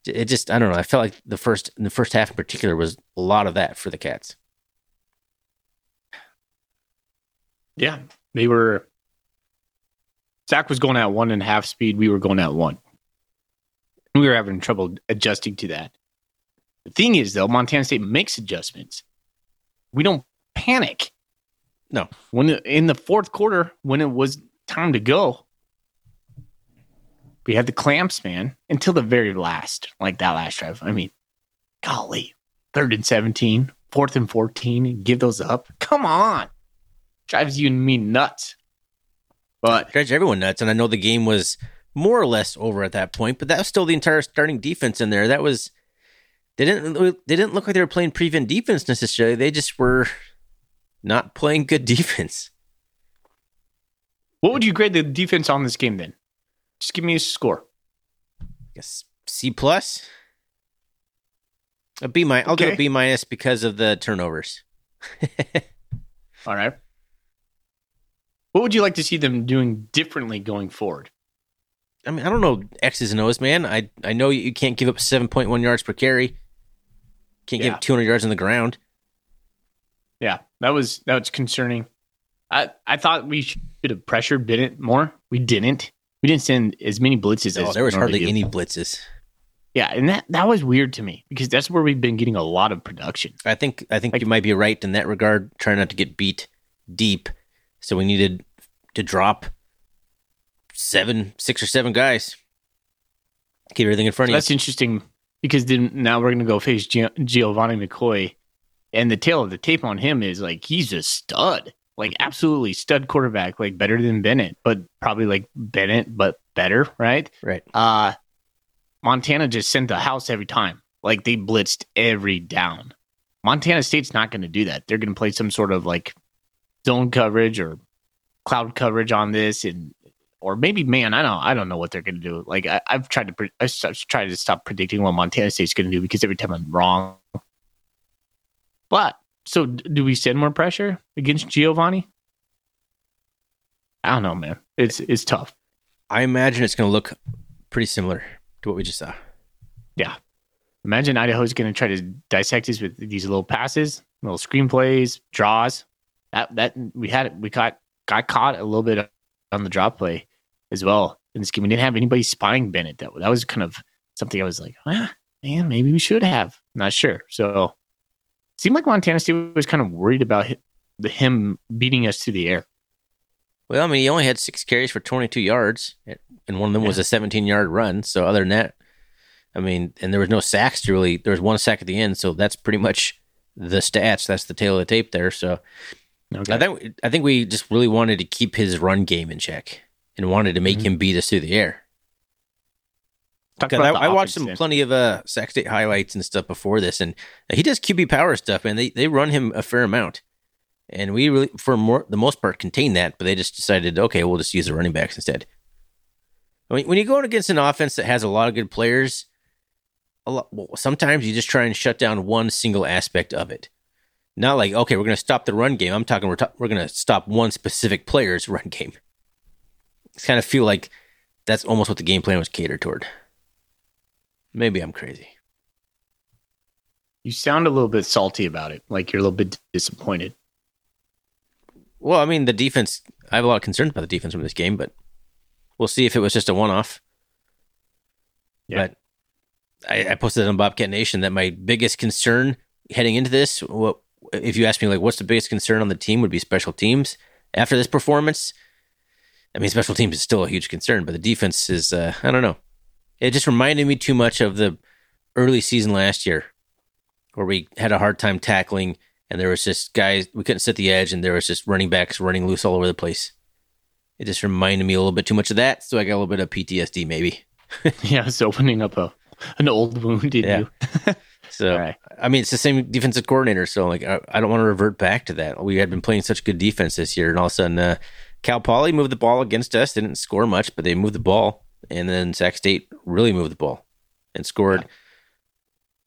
It just I don't know. I felt like the first the first half in particular was a lot of that for the Cats. Yeah, they were. Sac was going at one and a half speed. We were going at one. We were having trouble adjusting to that. The thing is, though, Montana State makes adjustments. We don't panic. No. When in the fourth quarter, when it was time to go, we had the clamps, man, until the very last, like that last drive. I mean, golly, third and 17, fourth and 14, give those up. Come on. Drives you and me nuts. But drives everyone nuts. And I know the game was more or less over at that point, but that was still the entire starting defense in there. That was they didn't they didn't look like they were playing prevent defense necessarily. They just were not playing good <laughs> defense. what would you grade the defense on this game then? Just give me a score. I guess C plus. A B minus. I'll do a B minus because of the turnovers. <laughs> All right. What would you like to see them doing differently going forward? I mean, I don't know X's and O's, man. I I know you can't give up 7.1 yards per carry. Can't give Yeah. up 200 yards on the ground. Yeah, that was that was concerning. I I thought we should have pressured Bennett more. We didn't. We didn't send as many blitzes Oh, as there was hardly any blitzes. Yeah, and that that was weird to me because that's where we've been getting a lot of production. I think I think Like- you might be right in that regard. Trying not to get beat deep, so we needed to drop seven, six or seven guys. Keep everything in front of you. That's interesting because then now we're going to go face Gio- Giovanni McCoy, and the tale of the tape on him is like he's a stud, like absolutely stud quarterback, like better than Bennett, but probably like Bennett, but better, right? Right. Uh Montana just sent the house every time, like they blitzed every down. Montana State's not going to do that. They're going to play some sort of like zone coverage or cloud coverage on this, and or maybe man, I don't I don't know what they're going to do. Like I, I've tried to pre- I've s- I've tried to stop predicting what Montana State's going to do because every time I'm wrong. But so do we send more pressure against Giovanni? I don't know, man. It's it's tough. I imagine it's going to look pretty similar to what we just saw. Yeah. Imagine Idaho's going to try to dissect us with these little passes, little screenplays, draws. That that we had we got got caught a little bit on the drop play as well in this game. We didn't have anybody spying Bennett. That that was kind of something I was like, ah, man, maybe we should have. Not sure. So seemed like Montana State was kind of worried about him beating us to the air. Well, I mean, he only had six carries for 22 yards, and one of them was a 17 yard run. So, other than that, I mean, and there was no sacks to really, there was one sack at the end. So, that's pretty much the stats. That's the tale of the tape there. So, Okay. I think, I think we just really wanted to keep his run game in check and wanted to make Mhm. him beat us through the air. Talk about I, I watched some plenty of uh, Sac State highlights and stuff before this, and he does QB power stuff, and they, they run him a fair amount. And we really, for more the most part, contain that, but they just decided, okay, we'll just use the running backs instead. I mean, when you go against an offense that has a lot of good players, a lot, well, sometimes you just try and shut down one single aspect of it. Not like, okay, we're going to stop the run game. I'm talking, we're, ta- we're going to stop one specific player's <laughs> run game. It's kind of feel like that's almost what the game plan was catered toward. Maybe I'm crazy. You sound a little bit salty about it, like you're a little bit disappointed. Well, I mean, the defense, I have a lot of concerns about the defense from this game, but we'll see if it was just a one off. Yeah. But I, I posted on Bobcat Nation that my biggest concern heading into this, what, if you ask me, like, what's the biggest concern on the team, would be special teams. After this performance, I mean, special teams is still a huge concern, but the defense is, uh, I don't know. It just reminded me too much of the early season last year where we had a hard time tackling and there was just guys we couldn't set the edge and there was just running backs running loose all over the place it just reminded me a little bit too much of that so i got a little bit of ptsd maybe <laughs> <laughs> yeah, it's opening up a an old wound in Yeah. you. <laughs> so right. i mean it's the same defensive coordinator so like i, I don't want to revert back to that we had been playing such good defense this year and all of a sudden uh, cal poly moved the ball against us didn't score much but they moved the ball and then sac state really moved the ball and scored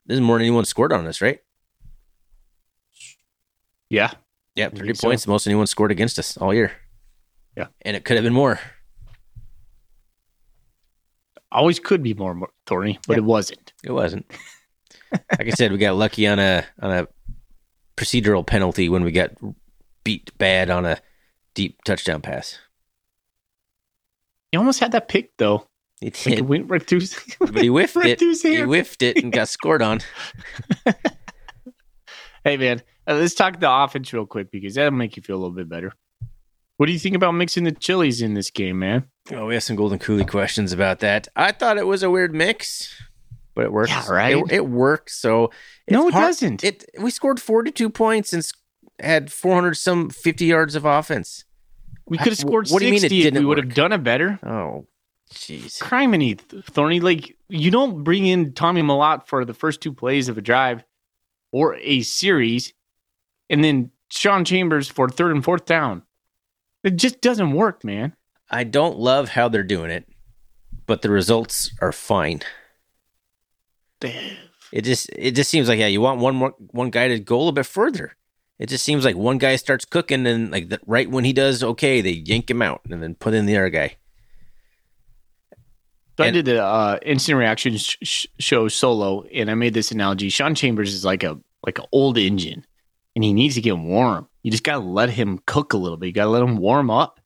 this is more than anyone scored on us right Yeah. Yeah, I 30 think so. points, the most anyone scored against us all year. Yeah. And it could have been more. Always could be more, more thorny, but Yeah. it wasn't. It wasn't. <laughs> like I said, we got lucky on a on a procedural penalty when we got beat bad on a deep touchdown pass. He almost had that pick though. He Like did, it went right through. <laughs> but he <laughs> whiffed right it. He whiffed it and got scored on. <laughs> Hey man, uh, let's talk the offense real quick because that'll make you feel a little bit better. What do you think about mixing the chilies in this game, man? Oh, we have some Golden Coolie questions about that. I thought it was a weird mix, but it works. Yeah, right? It, it worked. So no, it hard- doesn't. It we scored forty two points and had four hundred some fifty yards of offense. We could have scored what do you mean it we would have work? done it better. Oh, jeez. Criminy, Thorny, like you don't bring in Tommy Mellott for the first two plays of a drive or a series, and then Sean Chambers for third and fourth down. It just doesn't work, man. I don't love how they're doing it, but the results are fine. Damn. It just it just seems like yeah, you want one more one guy to go a little bit further. It just seems like one guy starts cooking and like the, right when he does okay, they yank him out and then put in the other guy. So I did the uh, instant reaction sh- sh- show solo, and I made this analogy. Sean Chambers is like a like an old engine, and he needs to get warm. You just gotta let him cook a little bit. You gotta let him warm up.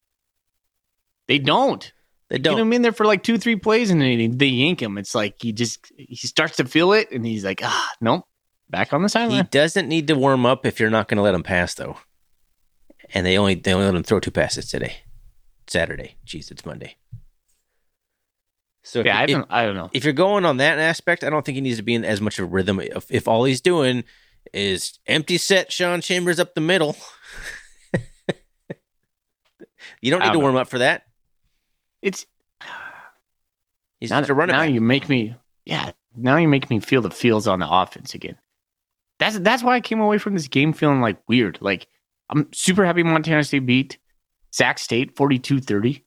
They don't. They don't. Get him in there for like two, three plays, and then they, they yank him. It's like he just he starts to feel it, and he's like, ah, nope, back on the sideline. He doesn't need to warm up if you're not going to let him pass, though. And they only they only let him throw two passes today, Saturday. Jeez, it's Monday. So if, Yeah, I don't, I don't know. if you're going on that aspect, I don't think he needs to be in as much of a rhythm. If, if all he's doing is empty set Sean Chambers up the middle, <laughs> you don't need to don't warm up for that. It's He's just a running now back. you make me, yeah. Now you make me feel the feels on the offense again. That's that's why I came away from this game feeling like weird. Like I'm super happy Montana State beat Sac State 42-30.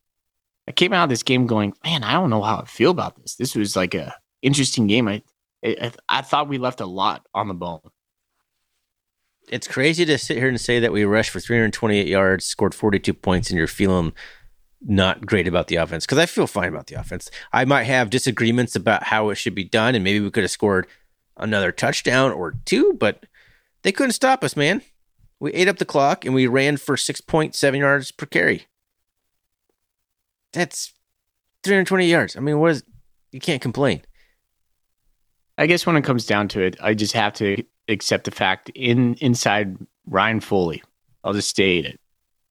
I came out of this game going, man, I don't know how I feel about this. This was like a interesting game. I I, I thought we left a lot on the bone. it's crazy to sit here and say that we rushed for 328 yards, scored 42 points, and you're feeling not great about the offense. Because I feel fine about the offense. I might have disagreements about how it should be done, and maybe we could have scored another touchdown or two, but they couldn't stop us, man. We ate up the clock and we ran for 6.7 yards per carry. That's 320 yards. I mean, what is you can't complain. I guess when it comes down to it, I just have to accept the fact in inside Ryan Foley, I'll just state it.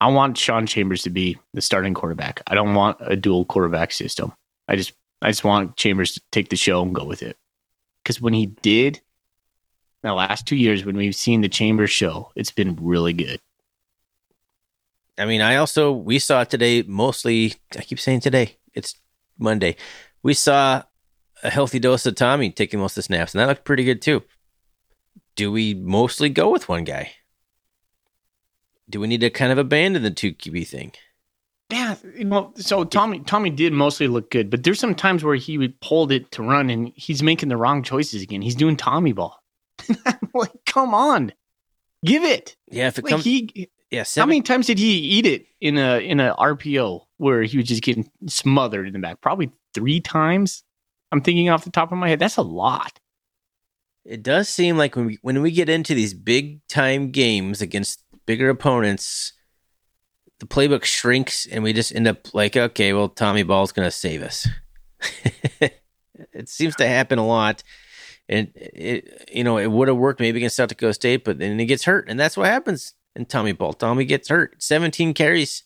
I want Sean Chambers to be the starting quarterback. I don't want a dual quarterback system. I just I just want Chambers to take the show and go with it. Because when he did, the last two years, when we've seen the Chambers show, it's been really good. I mean, I also we saw today mostly. I keep saying today. It's Monday. We saw a healthy dose of Tommy taking most of the snaps, and that looked pretty good too. Do we mostly go with one guy? Do we need to kind of abandon the two QB thing? Yeah, you know, so Tommy Tommy did mostly look good, but there's some times where he would hold it to run and he's making the wrong choices again. He's doing Tommy ball. <laughs> I'm like, come on, give it. Yeah, if it Like comes, he, yeah, how many times did he eat it in a in a RPO where he was just getting smothered in the back? Probably three times. I'm thinking off the top of my head. That's a lot. it does seem like when we when we get into these big time games against bigger opponents, the playbook shrinks, and we just end up like, okay, well, Tommy Ball's going to save us. <laughs> it seems to happen a lot, and it you know it would have worked maybe against South Dakota State, but then he gets hurt, and that's what happens in Tommy Ball. Tommy gets hurt, seventeen carries.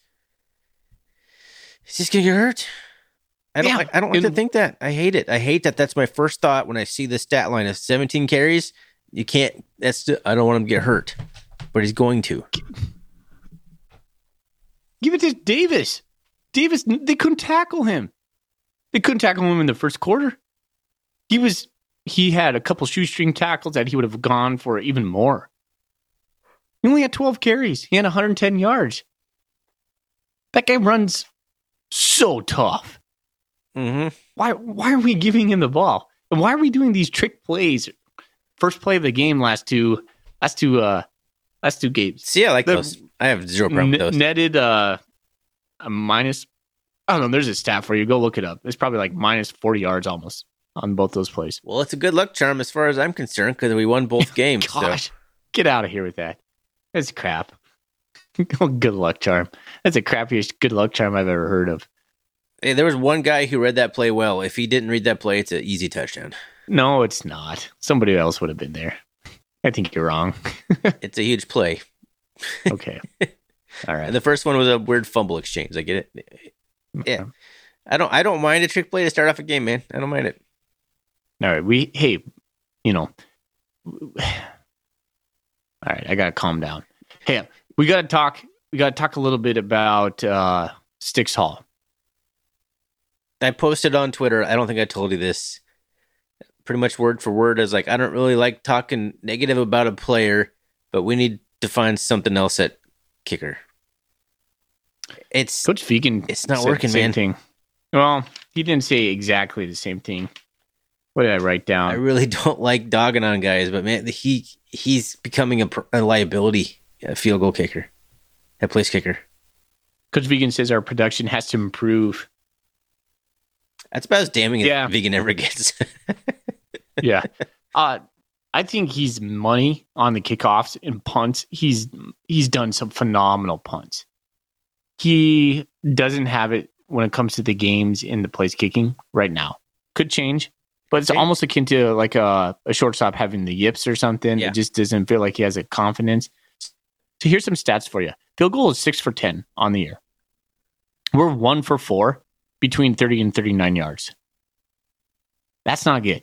He's just gonna get hurt. I don't. Yeah, like, I don't like to think that. I hate it. I hate that. That's my first thought when I see the stat line of 17 carries. You can't. That's. I don't want him to get hurt, but he's going to. Give it to Davis. Davis, they couldn't tackle him. They couldn't tackle him in the first quarter. He was he had a couple shoestring tackles that he would have gone for even more. He only had 12 carries. He had 110 yards. That guy runs so tough. Mm-hmm. Why why are we giving him the ball? And why are we doing these trick plays? First play of the game last two last two uh last two games. See, I like The- those. I have zero problem with those. netted uh, a minus. I don't know. There's a stat for you. Go look it up. It's probably like minus 40 yards almost on both those plays. well, it's a good luck charm as far as I'm concerned because we won both <laughs> games. so. Gosh, get out of here with that. That's crap. <laughs> Oh, good luck charm. That's the crappiest good luck charm I've ever heard of. Hey, there was one guy who read that play well. If he didn't read that play, it's an easy touchdown. No, it's not. Somebody else would have been there. I think you're wrong. <laughs> It's a huge play. Okay. <laughs> All right. And the first one was a weird fumble exchange. I get it. Yeah. I don't. I don't mind a trick play to start off a game, man. I don't mind it. All right. We, hey, you know, <sighs> all right. I got to calm down. Hey, we got to talk. We got to talk a little bit about uh, Sticks Hall. I posted on Twitter. I don't think I told you this. Pretty much word for word is like I don't really like talking negative about a player, but we need to find something else at kicker. It's Coach Vigen. It's not working, same man. Thing. Well, he didn't say exactly the same thing. What did I write down? I really <laughs> don't like dogging on guys, but man, he he's becoming a, a liability, a field goal kicker, a place kicker. Coach Vigen says our production has to improve. That's about as damning as Vigen ever gets. <laughs> yeah. <laughs> Uh, I think he's money on the kickoffs and punts. He's he's done some phenomenal punts. He doesn't have it when it comes to the games in the place kicking right now. Could change, but it's Okay. almost akin to like a, a shortstop having the yips or something. Yeah. It just doesn't feel like he has a confidence. So here's some stats for you. Field goal is six for ten on the year. We're one for four between 30 and 39 yards. That's not good.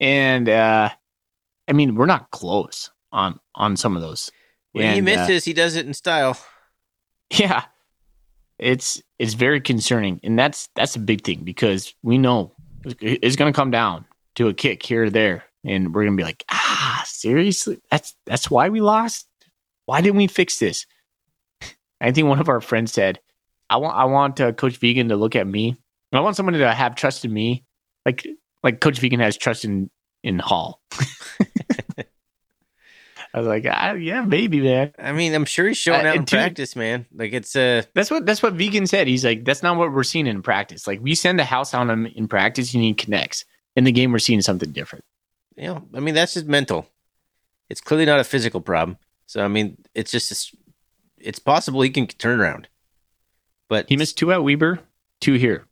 And uh I mean, we're not close on on some of those. when he And, uh, misses, he does it in style. yeah. It's it's very concerning. And that's that's a big thing because we know it's going to come down to a kick here or there and we're going to be like, "Ah, seriously? That's that's why we lost? Why didn't we fix this?" <laughs> I think one of our friends said, "I want I want uh, Coach Vigen to look at me. I want someone to have trust in me, like like Coach Vigen has trust in in Hall." <laughs> I was like, ah, "Yeah, maybe, man." I mean, I'm sure he's showing Uh, out in dude- practice, man. Like it's uh That's what that's what Vigen said. He's like, that's not what we're seeing in practice. Like we send the house on him in practice, you need connects. In the game, we're seeing something different. you know, I mean, that's just mental. It's clearly not a physical problem. So I mean, it's just it's possible he can turn around. But He missed two at Weber, two here.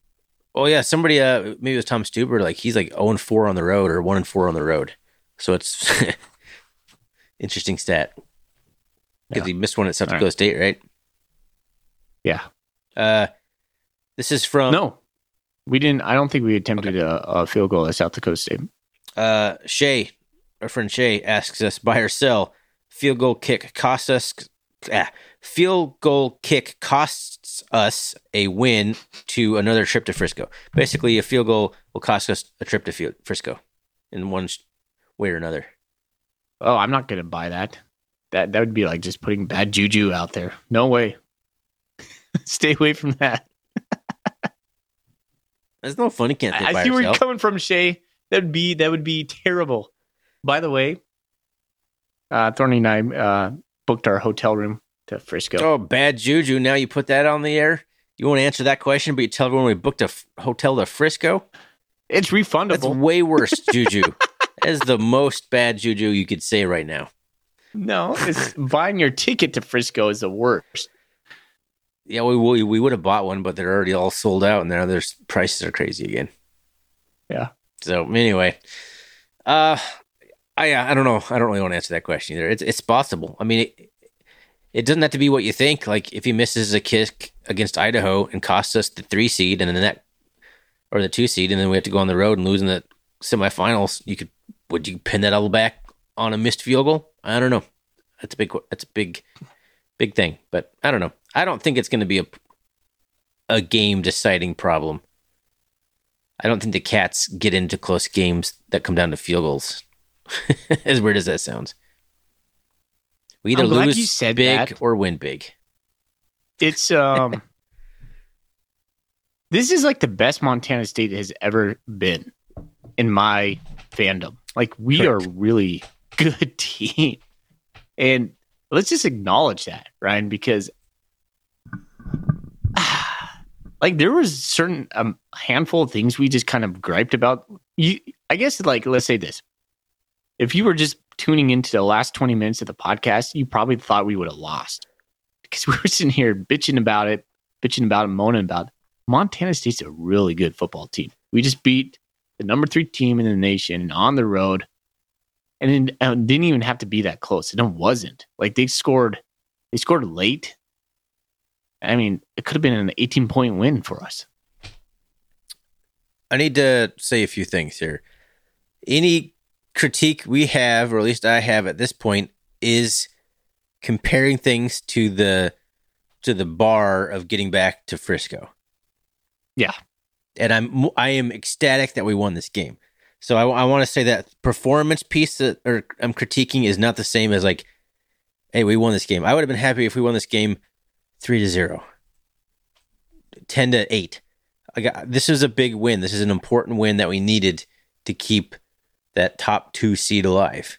Oh yeah, somebody uh maybe it was Tom Stuber, like he's like 0 and 4 on the road or 1 and 4 on the road. So it's <laughs> interesting stat. Because Yeah. he missed one at South All right. Dakota State, right? Yeah. Uh this is from no, we didn't. I don't think we attempted a, a field goal at South Dakota State. uh Shay, our friend Shay asks us buy or sell. Field goal kick costs us ah, field goal kick costs us a win to another trip to Frisco. Basically, a field goal will cost us a trip to field, Frisco in one way or another. Oh, I'm not going to buy that. That that would be like just putting bad juju out there. No way. <laughs> Stay away from that. <laughs> That's no fun. You can't think I, I see where you're coming from, Shay. That'd be that would be terrible. By the way, uh, Thorny and I uh, booked our hotel room to Frisco. Oh, bad juju. Now you put that on the air. You want to answer that question, but you tell everyone we booked a f- hotel to Frisco. It's refundable. That's way worse juju. <laughs> that is the most bad juju you could say right now. No, it's buying your ticket to Frisco is the worst. Yeah, we we, we would have bought one, but they're already all sold out, and now their prices are crazy again. Yeah. So anyway, uh, I I don't know. I don't really want to answer that question either. It's it's possible. I mean, it, it doesn't have to be what you think. Like if he misses a kick against Idaho and costs us the three seed, and then that or the two seed, and then we have to go on the road and lose in the semifinals, you could would you pin that all back on a missed field goal? I don't know. That's a big. That's a big, big thing. But I don't know. I don't think it's going to be a a game deciding problem. I don't think the Cats get into close games that come down to field goals. <laughs> as weird as that sounds. We either lose you said big that. or win big. It's um <laughs> This is like the best Montana State has ever been in my fandom. Like we Correct. are really <laughs> good team. And let's just acknowledge that, Ryan, because <sighs> like there was certain um, handful of things we just kind of griped about. You I guess like let's say this. If you were just tuning into the last 20 minutes of the podcast, you probably thought we would have lost because we were sitting here bitching about it, bitching about it, moaning about it. Montana State's a really good football team. We just beat the number three team in the nation on the road, and it uh, didn't even have to be that close. It wasn't like they scored. They scored late. I mean, it could have been an 18 point win for us. I need to say a few things here. Any critique we have, or at least I have at this point, is comparing things to the to the bar of getting back to Frisco. Yeah. and I'm I am ecstatic that we won this game. So I, I want to say that performance piece that or I'm critiquing is not the same as like, hey, we won this game. I would have been happy if we won this game three to zero, 10 to eight. I got this is a big win. This is an important win that we needed to keep that top two seed alive.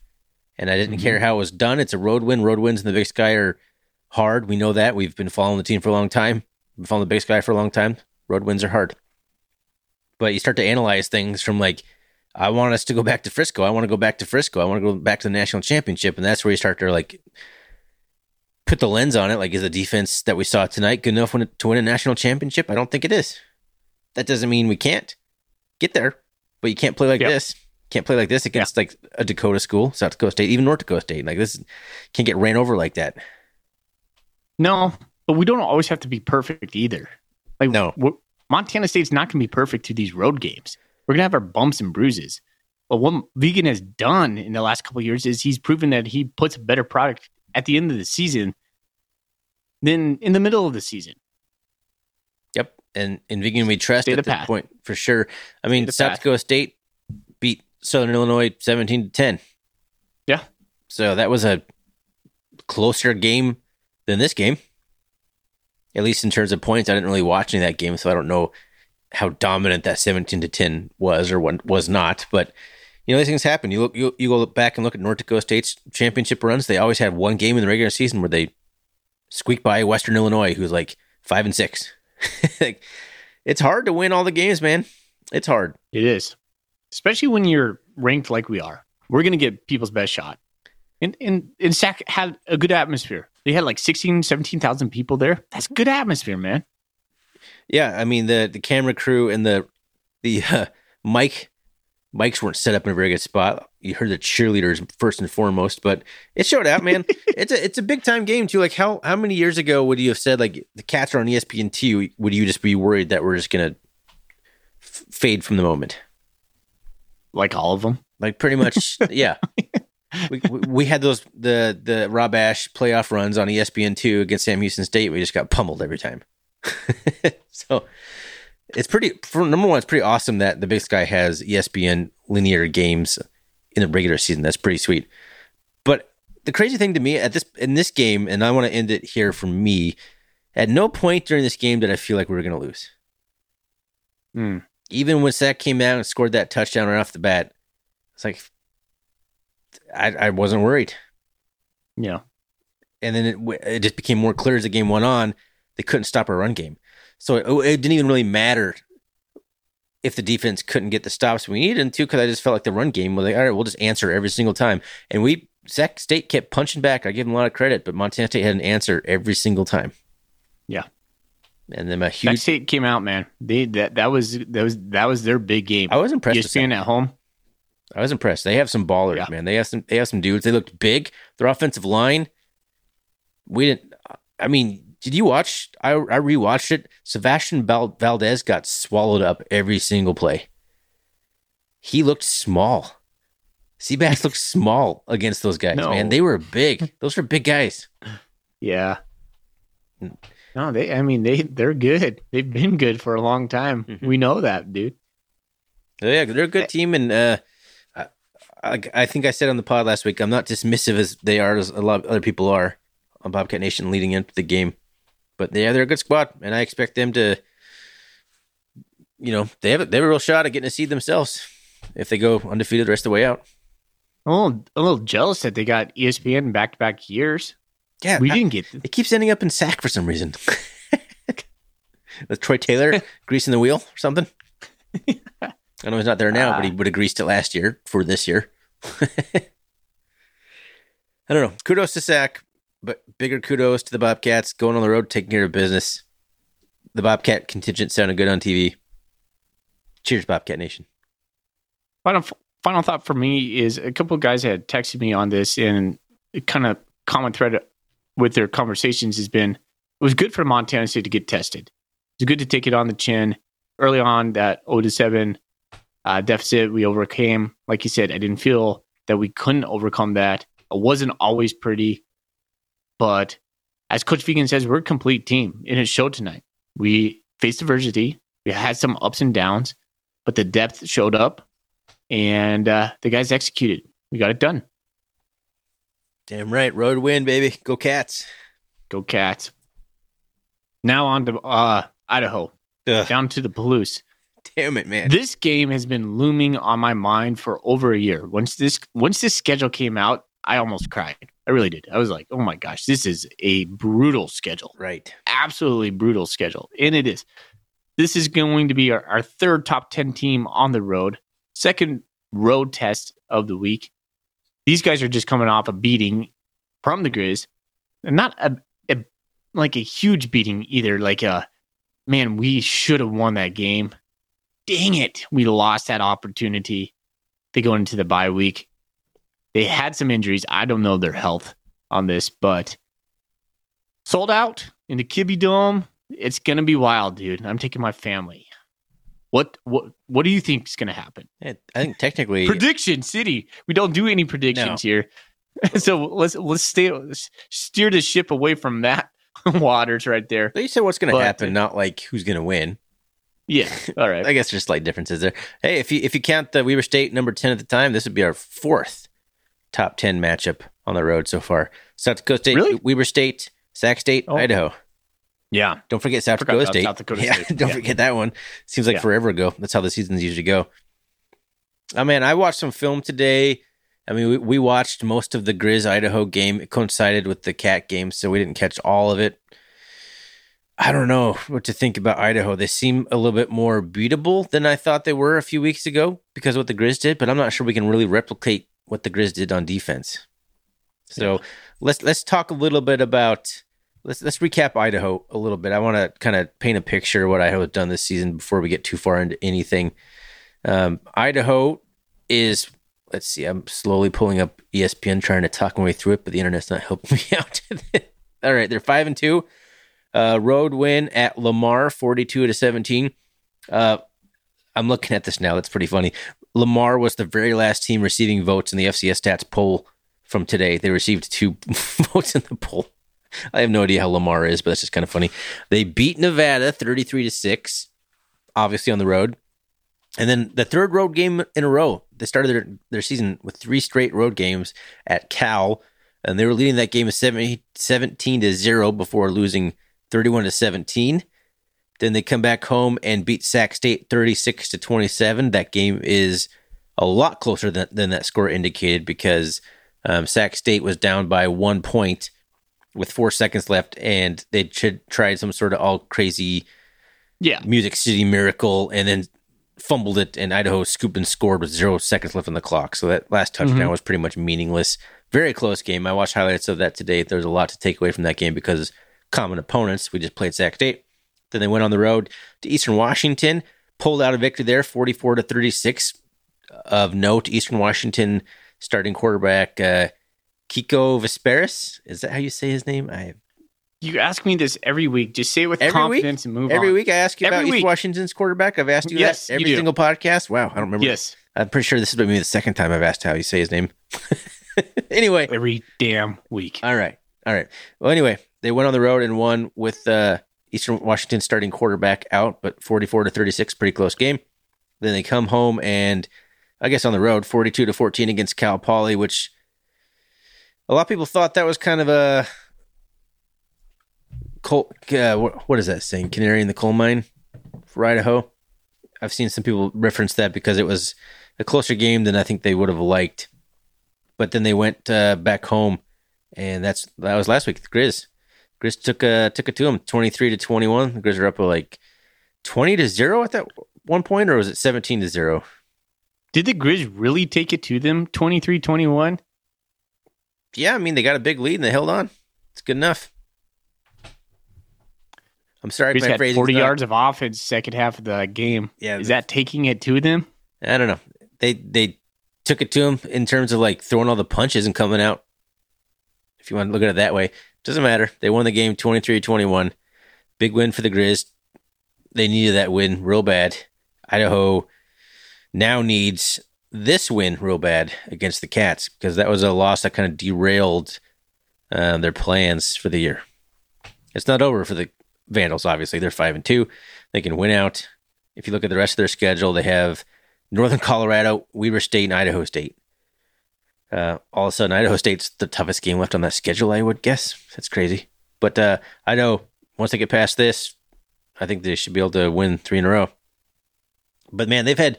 And I didn't Mhm. care how it was done. It's a road win. Road wins in the Big Sky are hard. We know that. We've been following the team for a long time. We've been following the Big Sky for a long time. Road wins are hard. But you start to analyze things from like, I want us to go back to Frisco. I want to go back to Frisco. I want to go back to the national championship. And that's where you start to like put the lens on it. Like, is the defense that we saw tonight good enough to win a national championship? I don't think it is. That doesn't mean we can't get there, but you can't play like yep. this. Can't play like this against yeah. like a Dakota school, South Dakota State, even North Dakota State. Like this can't get ran over like that. No, but we don't always have to be perfect either. Like no, Montana State's not going to be perfect to these road games. We're going to have our bumps and bruises. But what Vigen has done in the last couple years is he's proven that he puts a better product at the end of the season than in the middle of the season. Yep, and in Vigen we trust Stay at this path. point for sure. I mean, South path. Dakota State Southern Illinois seventeen to ten. Yeah, so that was a closer game than this game at least in terms of points. I didn't really watch any of that game, so I don't know how dominant that 17 to 10 was or what was not. But you know, these things happen. You look, you, you go back and look at North Dakota State's championship runs. They always had one game in the regular season where they squeak by Western Illinois, who's like five and six. <laughs> like, it's hard to win all the games, man. It's hard. It is, especially when you're ranked like we are. We're gonna get people's best shot. And and and Sac had a good atmosphere. They had like 16, 17,000 people there. That's good atmosphere, man. Yeah, I mean the the camera crew and the the uh, mic mics weren't set up in a very good spot. You heard the cheerleaders first and foremost, but it showed out, man. <laughs> it's a it's a big time game too. Like how how many years ago would you have said like the cats are on ESPN two? Would you just be worried that we're just gonna f- fade from the moment? Like all of them? Like pretty much, <laughs> yeah we, we had those the the Rob Ash playoff runs on ESPN two against Sam Houston State. We just got pummeled every time. <laughs> so it's pretty for number one. It's pretty awesome that the Big Sky has ESPN linear games in the regular season. That's pretty sweet. But the crazy thing to me at this in this game, and I want to end it here for me. At no point during this game did I feel like we were going to lose. Mm. Even when Sac came out and scored that touchdown right off the bat, it's like I, I wasn't worried. Yeah. And then it, it just became more clear as the game went on. They couldn't stop our run game. So it, it didn't even really matter if the defense couldn't get the stops we needed to because I just felt like the run game was like, all right, we'll just answer every single time. And we, Sac State kept punching back. I give them a lot of credit, but Montana State had an answer every single time. Yeah. And then a huge Sac State came out, man. They that that was that was that was their big game. I was impressed. ESPN at home. I was impressed. They have some ballers, yeah. man. They have some. They have some dudes. They looked big. Their offensive line. We didn't. I mean, did you watch? I I rewatched it. Sebastian Valdez got swallowed up every single play. He looked small. Seabass looked small against those guys, no. man. They were big. Those are big guys. Yeah. No, they. I mean, they they're good. They've been good for a long time. Mm-hmm. We know that, dude. Yeah, they're a good team, and uh, I, I think I said on the pod last week, I'm not dismissive as they are, as a lot of other people are on Bobcat Nation leading into the game. But yeah, they're a good squad, and I expect them to, you know, they have a, they have a real shot at getting a seed themselves if they go undefeated the rest of the way out. A little, a little jealous that they got ESPN back to back years. Yeah, we I, didn't get. It keeps ending up in Sac for some reason. <laughs> With Troy Taylor greasing the wheel or something. <laughs> I know he's not there now, uh, but he would have greased it last year for this year. <laughs> I don't know. Kudos to Sac, but bigger kudos to the Bobcats going on the road, taking care of business. The Bobcat contingent sounded good on TV. Cheers, Bobcat Nation. Final final thought for me is a couple of guys had texted me on this, and kind of common thread with their conversations has been it was good for Montana State to get tested. It's good to take it on the chin early on. That 0 to 7 uh, deficit we overcame. Like you said, I didn't feel that we couldn't overcome that. It wasn't always pretty, but as Coach Vigen says, we're a complete team, and it showed tonight. We faced adversity. We had some ups and downs, but the depth showed up, and uh, the guys executed. We got it done. Damn right, road win, baby. Go Cats. Go Cats. Now on to uh, Idaho, Ugh. down to the Palouse damn it, man. This game has been looming on my mind for over a year. Once this once this schedule came out, I almost cried. I really did. I was like, "Oh my gosh, this is a brutal schedule." Right. Absolutely brutal schedule. And it is. This is going to be our, our third top 10 team on the road, second road test of the week. These guys are just coming off a beating from the Grizz, and not a, a like a huge beating either. Like a man, we should have won that game. Dang it, we lost that opportunity. They go into the bye week. They had some injuries. I don't know their health on this, but sold out in the Kibbie Dome. It's gonna be wild, dude. I'm taking my family. What what what do you think is gonna happen? I think technically, Prediction City. We don't do any predictions here, <laughs> so let's let's stay let's steer the ship away from that <laughs> waters right there. they said what's going to happen, not like who's going to win. Yeah. All right. <laughs> I guess there's slight differences there. Hey, if you if you count the Weber State number ten at the time, this would be our fourth top ten matchup on the road so far. South Dakota State, Really? Weber State, Sac State, Oh. Idaho. Yeah. Don't forget South Dakota State. South Dakota yeah, State. don't Yeah. forget that one. Seems like Yeah. forever ago. That's how the seasons usually go. Oh man, I watched some film today. I mean, we, we watched most of the Grizz Idaho game. It coincided with the Cat game, so we didn't catch all of it. I don't know what to think about Idaho. They seem a little bit more beatable than I thought they were a few weeks ago because of what the Grizz did, but I'm not sure we can really replicate what the Grizz did on defense. So let's let's talk a little bit about let's let's recap Idaho a little bit. I want to kind of paint a picture of what Idaho has done this season before we get too far into anything. Um, Idaho is let's see. I'm slowly pulling up ESPN, trying to talk my way through it, but the internet's not <laughs> helping me out. All right, they're five and two. Uh, road win at Lamar, 42 to 17. Uh, I'm looking at this now. That's pretty funny. Lamar was the very last team receiving votes in the FCS stats poll from today. They received two <laughs> votes in the poll. I have no idea how Lamar is, but that's just kind of funny. They beat Nevada 33 to 6, obviously on the road. And then the third road game in a row. They started their, their season with three straight road games at Cal, and they were leading that game 17, 17 to 0 before losing 31 to 17. Then they come back home and beat Sac State 36 to 27. That game is a lot closer than, than that score indicated because um, Sac State was down by one point with four seconds left, and they ch- tried some sort of all crazy Yeah. Music City miracle and then fumbled it, and Idaho scooped and scored with zero seconds left on the clock. So that last touchdown Mhm. was pretty much meaningless. Very close game. I watched highlights of that today. There's a lot to take away from that game because common opponents. We just played Sac State. Then they went on the road to Eastern Washington, pulled out a victory there, 44 to 36. Of note, Eastern Washington starting quarterback uh, Kiko Visperas. Is that how you say his name? I You ask me this every week. Just say it with Every week? confidence and move Every on. week I ask you Every about East week. Washington's quarterback. I've asked you Yes, that every do. single podcast. Wow, I don't remember. Yes. I'm pretty sure this is maybe the second time I've asked how you say his name. <laughs> anyway, Every damn week. all right, all right. Well, anyway, they went on the road and won with uh, Eastern Washington starting quarterback out, but 44 to 36, pretty close game. Then they come home and I guess on the road, 42 to 14 against Cal Poly, which a lot of people thought that was kind of a coal. Uh, what, is that saying? Canary in the coal mine for Idaho. I've seen some people reference that because it was a closer game than I think they would have liked. But then they went uh, back home, and that's that was last week. The Grizz, Grizz took uh, took it to them, twenty three to twenty one. The Grizz are up like twenty to zero at that one point, or was it seventeen to zero? Did the Grizz really take it to them 23 21? Yeah, I mean they got a big lead and they held on. It's good enough. I'm sorry, Grizz my 40 not- yards of offense second half of the game. Yeah, Is that taking it to them? I don't know. They they took it to him in terms of like throwing all the punches and coming out. If you want to look at it that way, doesn't matter. They won the game 23-21. Big win for the Grizz. They needed that win real bad. Idaho now needs this win real bad against the Cats because that was a loss that kind of derailed uh, their plans for the year. It's not over for the Vandals. Obviously, they're five and two. They can win out. If you look at the rest of their schedule, they have Northern Colorado, Weber State, and Idaho State. Uh, all of a sudden, Idaho State's the toughest game left on that schedule, I would guess. That's crazy. But uh, I know once they get past this, I think they should be able to win three in a row. But man, they've had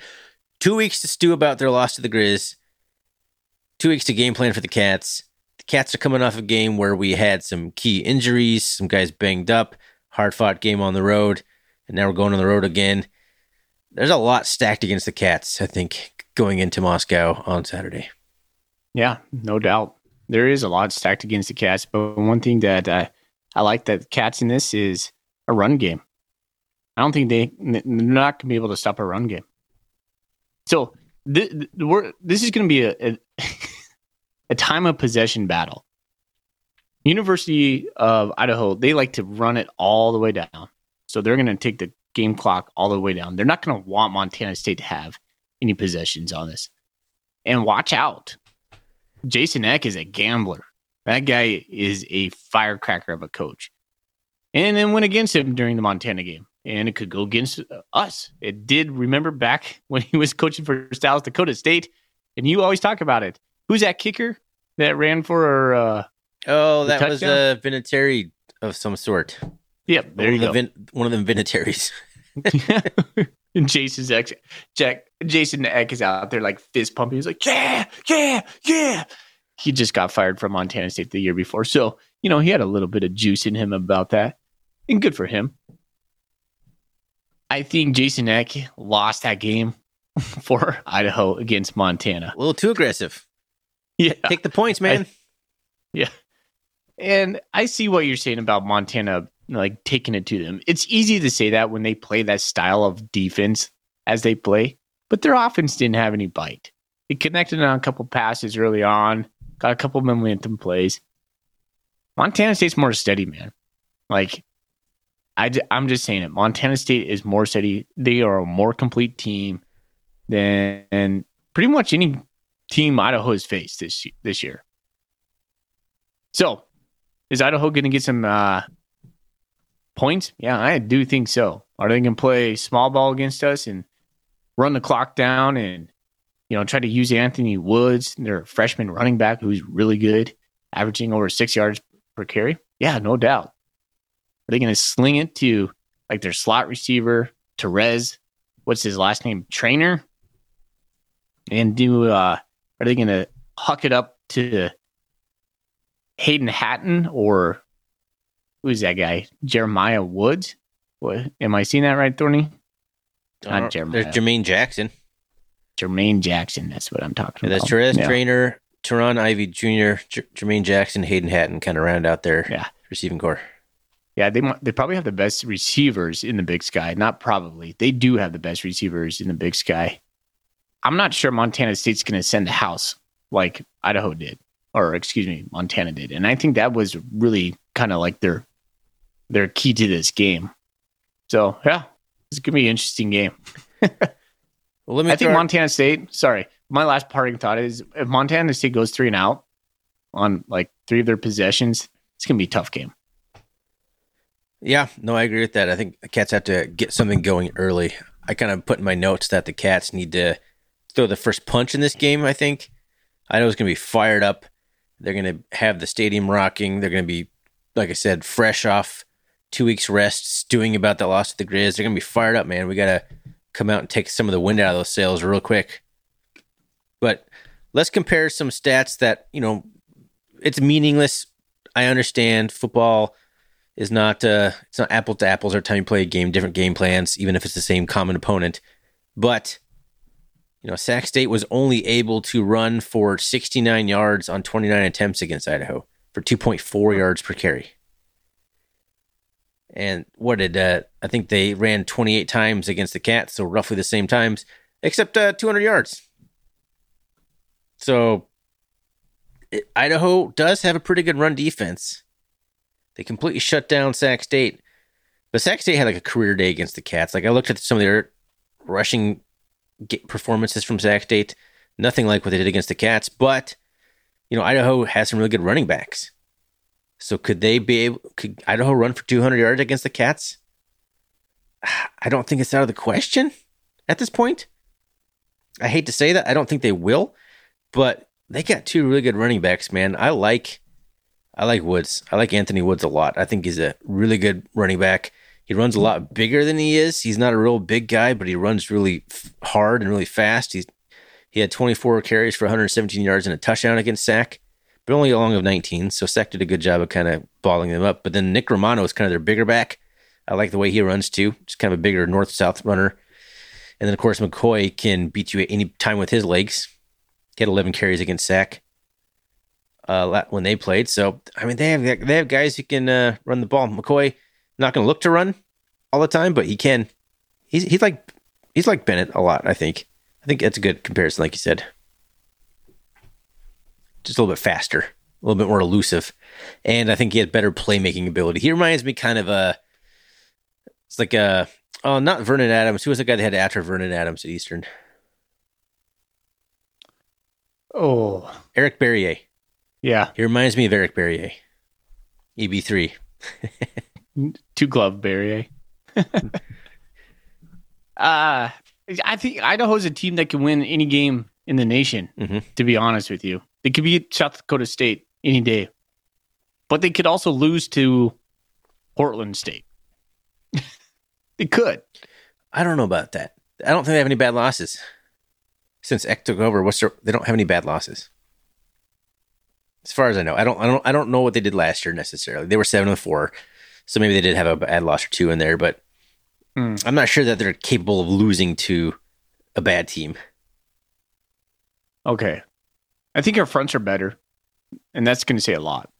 two weeks to stew about their loss to the Grizz, two weeks to game plan for the Cats. The Cats are coming off a game where we had some key injuries, some guys banged up, hard fought game on the road. and now we're going on the road again. There's a lot stacked against the Cats, I think, going into Moscow on Saturday. Yeah, no doubt. There is a lot stacked against the Cats, but one thing that uh, I like that Cats in this is a run game. I don't think they they're not going to be able to stop a run game. So th- th- we're, this is going to be a, a <laughs> a time of possession battle. University of Idaho, they like to run it all the way down. So they're going to take the game clock all the way down. They're not going to want Montana State to have any possessions on this. And watch out. Jason Eck is a gambler. That guy is a firecracker of a coach. And then went against him during the Montana game. And it could go against us. It did, remember back <laughs> when he was coaching for South Dakota State. And you always talk about it. Who's that kicker that ran for uh, Oh, that was a Vinatieri of some sort. Yep, there one you of go. Vin- one of them Vinatieri's. <laughs> and Jason's ex, Jack, Jason Eck is out there like fist pumping. He's like, yeah, yeah, yeah. He just got fired from Montana State the year before. So, you know, he had a little bit of juice in him about that. And good for him. I think Jason Eck lost that game <laughs> for Idaho against Montana. A little too aggressive. Yeah. Take the points, man. Yeah. And I see what you're saying about Montana like taking it to them. It's easy to say that when they play that style of defense as they play, but their offense didn't have any bite. It connected on a couple passes early on, got a couple momentum plays. Montana State's more steady, man. Like I am just saying it. Montana State is more steady. They are a more complete team than pretty much any team Idaho has faced this this year. So, is Idaho going to get some uh, points? Yeah, I do think so. Are they going to play small ball against us and run the clock down and you know try to use Anthony Woods, their freshman running back, who's really good, averaging over six yards per carry? Yeah, no doubt. Are they going to sling it to like their slot receiver, Terez? What's his last name? Traynor? And do uh, are they going to huck it up to Hayden Hatten or who's that guy? Jeremiah Woods? What am I seeing that right, Thorny? Not Uh, Jeremiah. There's Jermaine Jackson. Jermaine Jackson. That's what I'm talking Yeah, about. that's Terez Yeah. Traynor, Teron Ivy Jr., J- Jermaine Jackson, Hayden Hatten kind of round out their Yeah. receiving core. Yeah, they they probably have the best receivers in the Big Sky. Not probably. They do have the best receivers in the Big Sky. I'm not sure Montana State's going to send a house like Idaho did, or excuse me, Montana did, and I think that was really kind of like their their key to this game. So yeah, it's going to be an interesting game. Well, let me I think Montana State. Sorry, my last parting thought is if Montana State goes three and out on like three of their possessions, it's going to be a tough game. Yeah, no, I agree with that. I think the Cats have to get something going early. I kind of put in my notes that the Cats need to throw the first punch in this game. I think I know it's going to be fired up. They're going to have the stadium rocking. They're going to be, like I said, fresh off two weeks rest, stewing about the loss to the Grizz. They're going to be fired up, man. We got to come out and take some of the wind out of those sails real quick. But let's compare some stats that you know it's meaningless. I understand football is not uh, it's not apple to apples every time you play a game, different game plans, even if it's the same common opponent. But you know, Sac State was only able to run for 69 yards on 29 attempts against Idaho for 2.4 yards per carry. And what did uh, I think they ran 28 times against the Cats, so roughly the same times, except uh, 200 yards. So it- Idaho does have a pretty good run defense. They completely shut down Sac State. But Sac State had like a career day against the Cats. Like I looked at some of their rushing performances from Sac State. Nothing like what they did against the Cats. But, you know, Idaho has some really good running backs. So could they be able, could Idaho run for 200 yards against the Cats? <sighs> I don't think it's out of the question at this point. I hate to say that. I don't think they will, but they got two really good running backs, man. I like I like Woods. I like Anthony Woods a lot. I think he's a really good running back. He runs a lot bigger than he is. He's not a real big guy, but he runs really f- hard and really fast. He's he had 24 carries for 117 yards and a touchdown against Sac, but only along of 19. So Sac did a good job of kind of balling them up. But then Nick Romano is kind of their bigger back. I like the way he runs too. Just kind of a bigger north south runner. And then of course McCoy can beat you at any time with his legs. He had 11 carries against Sac uh, when they played. So I mean they have they have guys who can uh, run the ball. McCoy not going to look to run all the time, but he can. He's he's like he's like Bennett a lot. I think. I think that's a good comparison, like you said. Just a little bit faster, a little bit more elusive, and I think he has better playmaking ability. He reminds me kind of a. It's like a oh, not Vernon Adams. Who was the guy that had after Vernon Adams at Eastern? Oh, Eric Barriere. Yeah, He reminds me of Eric Barriere. EB three. <laughs> two glove Barriere. <laughs> uh I think Idaho's a team that can win any game in the nation. Mhm. To be honest with you, they could beat South Dakota State any day, but they could also lose to Portland State. <laughs> they could. I don't know about that. I don't think they have any bad losses. Since Eck took over, what's their, they don't have any bad losses. As far as I know, I don't, I don't, I don't know what they did last year necessarily. They were seven and four, so maybe they did have a bad loss or two in there, but Hmm. I'm not sure that they're capable of losing to a bad team. Okay, I think our fronts are better, and that's going to say a lot.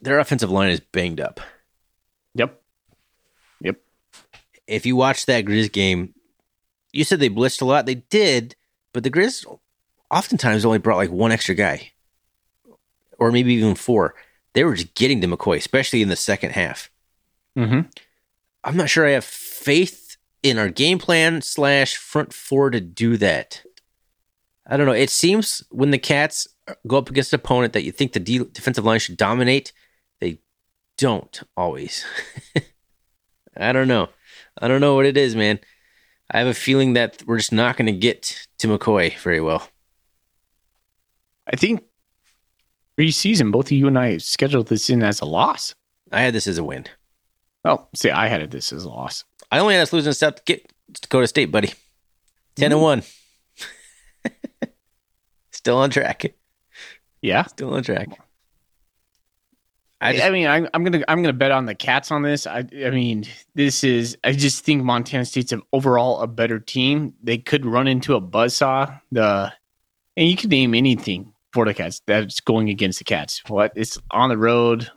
Their offensive line is banged up. Yep. Yep. If you watch that Grizz game, you said they blitzed a lot. They did, but the Grizz oftentimes only brought like one extra guy, or maybe even four. They were just getting to McCoy, especially in the second half. Mm-hmm. I'm not sure I have faith in our game plan slash front four to do that. I don't know. It seems when the Cats go up against an opponent that you think the de- defensive line should dominate, they don't always. <laughs> I don't know. I don't know what it is, man. I have a feeling that we're just not going to get to McCoy very well. I think preseason, both of you and I scheduled this in as a loss. I had this as a win. Oh, see, I had it this as a loss. I only had us losing to South Dakota State, buddy. 10 and mm-hmm. 1. <laughs> Still on track. Yeah. Still on track. I I, mean, I'm, I'm gonna I'm gonna bet on the Cats on this. I I mean, this is I just think Montana State's an overall a better team. They could run into a buzzsaw. The and you could name anything for the Cats that's going against the Cats. What it's on the road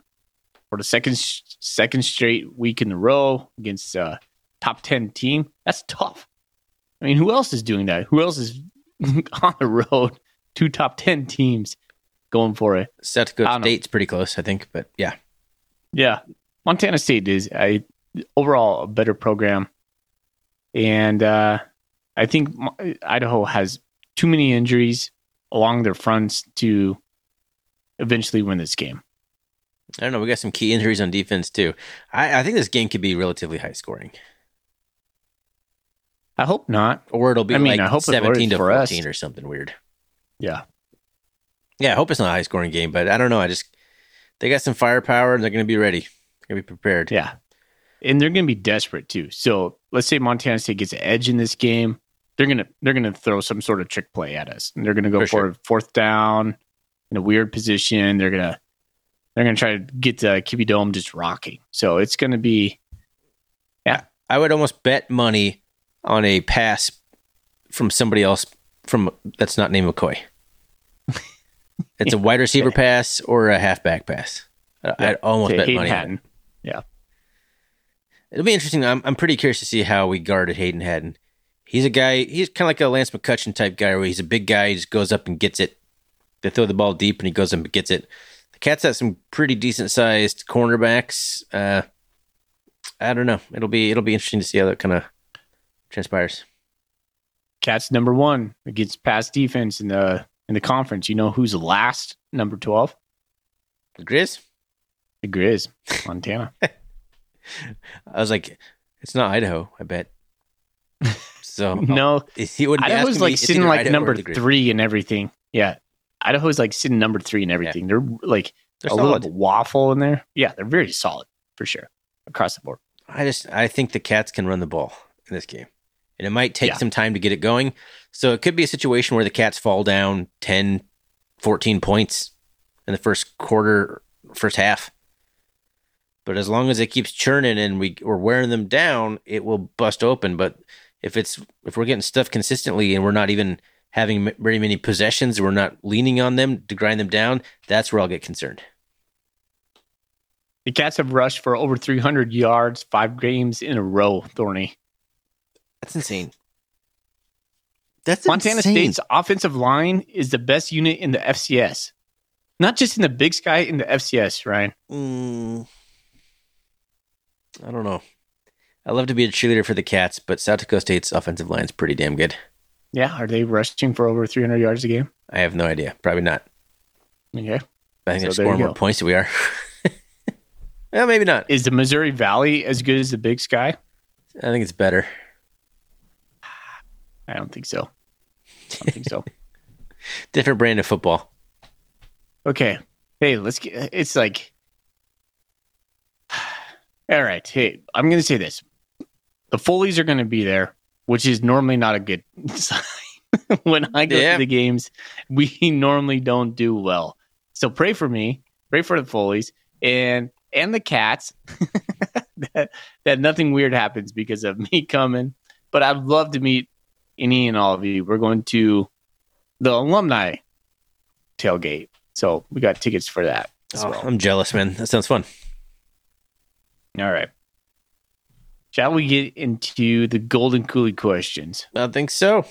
for the second second straight week in a row against a top ten team. That's tough. I mean, who else is doing that? Who else is <laughs> on the road? Two top ten teams going for it. South I Dakota know. State's pretty close, I think. But yeah, Yeah, Montana State is a overall a better program, and uh, I think Idaho has too many injuries along their fronts to eventually win this game. I don't know. We got some key injuries on defense too. I, I think this game could be relatively high scoring, I hope not. or it'll be I mean, like I hope seventeen to for us. fourteen or something weird. Yeah, Yeah, I hope it's not a high scoring game, but I don't know. I just they got some firepower and they're going to be ready. They're going to be prepared. yeah, and they're going to be desperate too. So let's say Montana State gets an edge in this game, they're gonna they're gonna throw some sort of trick play at us, and they're gonna go For for, sure. fourth down in a weird position. They're gonna they're gonna try to get the Kibbie Dome just rocking. So it's gonna be yeah. I would almost bet money on a pass from somebody else from that's not named McCoy. <laughs> it's a wide receiver pass or a halfback pass. I- I'd almost bet Hayden money. On it. Hatten. It'll be interesting. I'm I'm pretty curious to see how we guarded Hayden Hatten. He's a guy. He's kind of like a Lance McCutcheon type guy, where he's a big guy. He just goes up and gets it. They throw the ball deep, and he goes up and gets it. The Cats have some pretty decent sized cornerbacks. Uh, I don't know. It'll be it'll be interesting to see how that kind of transpires. Cats number one against pass defense in the in the conference. You know who's last? Number twelve. The Grizz. The Grizz, Montana. <laughs> I was like, it's not Idaho. I bet. <laughs> So no, he would Idaho's asking me, like sitting like Idaho number three and everything. Yeah, Idaho's like sitting number three and everything. They're like They're a solid. little waffle in there. Yeah, they're very solid for sure across the board. I just I think the Cats can run the ball in this game. And it might take Yeah. some time to get it going. So it could be a situation where the Cats fall down 10, 14 points in the first quarter, first half. But as long as it keeps churning and we we're wearing them down, it will bust open. But if it's if we're getting stuff consistently and we're not even having very many possessions, we're not leaning on them to grind them down. That's where I'll get concerned. The Cats have rushed for over 300 yards five games in a row, Thorny. That's insane. That's Montana insane. State's offensive line is the best unit in the FCS. Not just in the Big Sky, in the FCS, Ryan. Mm, I don't know. I love to be a cheerleader for the Cats, but South Dakota State's offensive line is pretty damn good. Yeah, are they rushing for over 300 yards a game? I have no idea. Probably not. Okay. I think So they're scoring more points than we are. <laughs> well, maybe not. Is the Missouri Valley as good as the Big Sky? I think it's better. I don't think so. I don't think so. <laughs> Different brand of football. Okay. Hey, let's get it's like <sighs> all right. Hey, I'm gonna say this. The Foleys are gonna be there, which is normally not a good <laughs> sign. when I go Yeah. to the games, we <laughs> normally don't do well. So pray for me, pray for the Foleys and and the cats <laughs> that, that nothing weird happens because of me coming. But I'd love to meet any and all of you. We're going to the alumni tailgate. So we got tickets for that as Oh, well. I'm jealous, man. That sounds fun. All right. Shall we get into the golden coolie questions? I think so.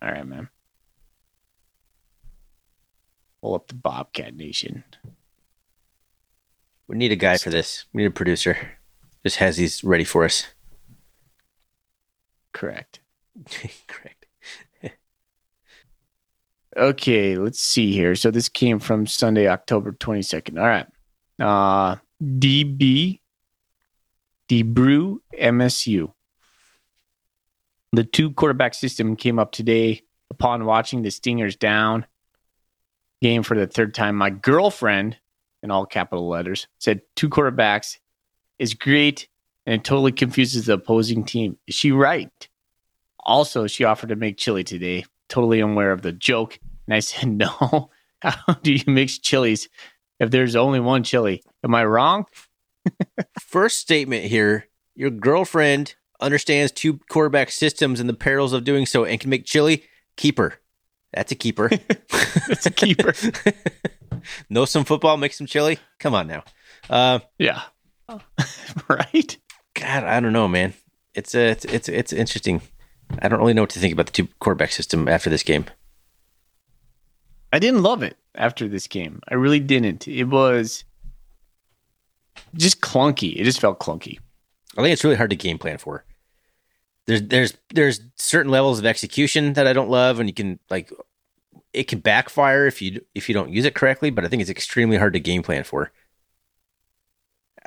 All right, man. Pull up the Bobcat Nation. We need a guy for this. We need a producer. Just has these ready for us. Correct. <laughs> Correct. <laughs> Okay, let's see here. So this came from Sunday, October 22nd. All right. Uh DB Debrew MSU. The two quarterback system came up today upon watching the Stingers down game for the third time. My girlfriend, in all capital letters, said two quarterbacks is great and it totally confuses the opposing team. Is she right? Also, she offered to make chili today, totally unaware of the joke. And I said, <laughs> No. How do you mix chilies if there's only one chili? Am I wrong? First statement here your girlfriend understands two quarterback systems and the perils of doing so and can make chili. Keeper. That's a keeper. <laughs> That's a keeper. <laughs> know some football, make some chili. Come on now. Uh, Yeah. <laughs> right? God, I don't know, man. It's uh, it's it's it's interesting. I don't really know what to think about the two quarterback system after this game. I didn't love it after this game. I really didn't. It was just clunky. It just felt clunky. I think it's really hard to game plan for. There's there's there's certain levels of execution that I don't love, and you can like it can backfire if you if you don't use it correctly. But I think it's extremely hard to game plan for.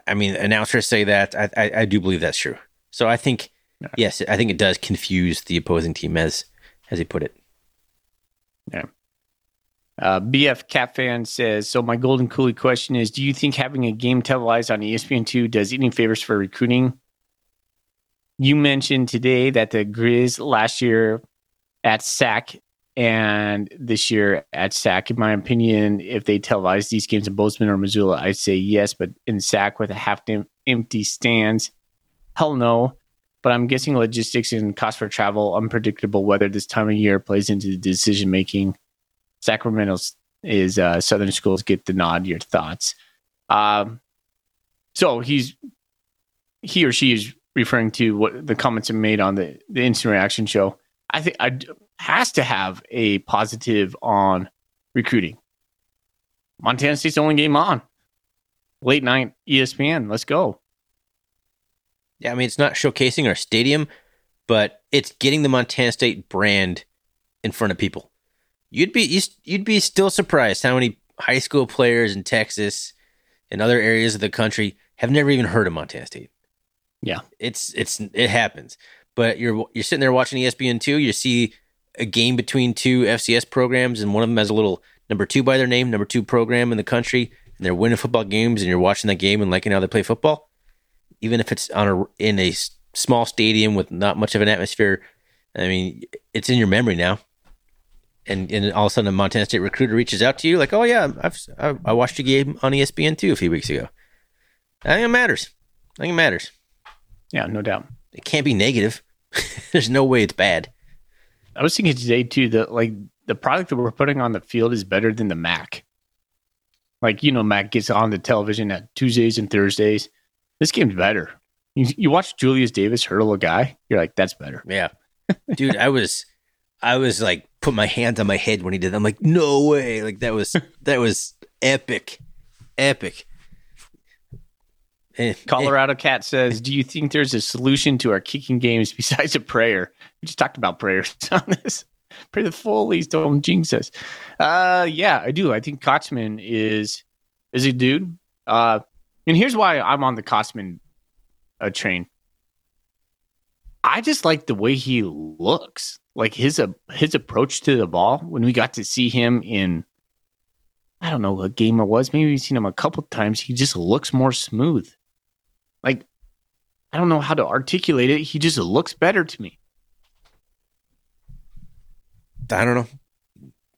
I mean, announcers say that. I I, I do believe that's true. So I think Yeah. yes, I think it does confuse the opposing team as as he put it. Uh, BF Cat fan says, so my golden coolie question is, do you think having a game televised on E ESPN2 does any favors for recruiting? You mentioned today that the Grizz last year at SAC and this year at SAC, in my opinion, if they televised these games in Bozeman or Missoula, I'd say yes, but in SAC with a half empty stands, hell no. But I'm guessing logistics and cost for travel, unpredictable weather this time of year plays into the decision making. Sacramento is uh, Southern schools get the nod. Your thoughts? Um, so he's he or she is referring to what the comments are made on the the instant reaction show. I think I has to have a positive on recruiting. Montana State's only game on late night ESPN. Let's go. Yeah, I mean, it's not showcasing our stadium, but it's getting the Montana State brand in front of people. You'd be you'd be still surprised how many high school players in Texas and other areas of the country have never even heard of Montana State. Yeah. It's it's it happens. But you're you're sitting there watching ESPN two. You see a game between two FCS programs, and one of them has a little number two by their name, number two program in the country, and they're winning football games, and you're watching that game and liking how they play football even if it's on a in a small stadium with not much of an atmosphere. I mean, it's in your memory now. And and all of a sudden, a Montana State recruiter reaches out to you, like, "Oh yeah, I've I, I watched a game on ESPN two a few weeks ago." I think it matters. I think it matters. Yeah, no doubt. It can't be negative. <laughs> There's no way it's bad. I was thinking today too that like the product that we're putting on the field is better than the Mac. Like you know, Mac gets on the television at Tuesdays and Thursdays. This game's better. You, you watch Julius Davis hurdle a guy, you're like, that's better. Yeah. Dude, I was I was like put my hands on my head when he did that. I'm like, no way. Like that was <laughs> that was epic. Epic. Eh, Colorado Cat says, "Do you think there's a solution to our kicking games besides a prayer?" We just talked about prayers <laughs> on this. Pray the Foley's don't jinx us. Uh, yeah, I do. I think Kotzman is is a dude. Uh, and here's why I'm on the Kotzman uh, train. I just like the way he looks, like his uh, his approach to the ball. When we got to see him in, I don't know what game it was. Maybe we've seen him a couple times. He just looks more smooth. Like I don't know how to articulate it. He just looks better to me. I don't know.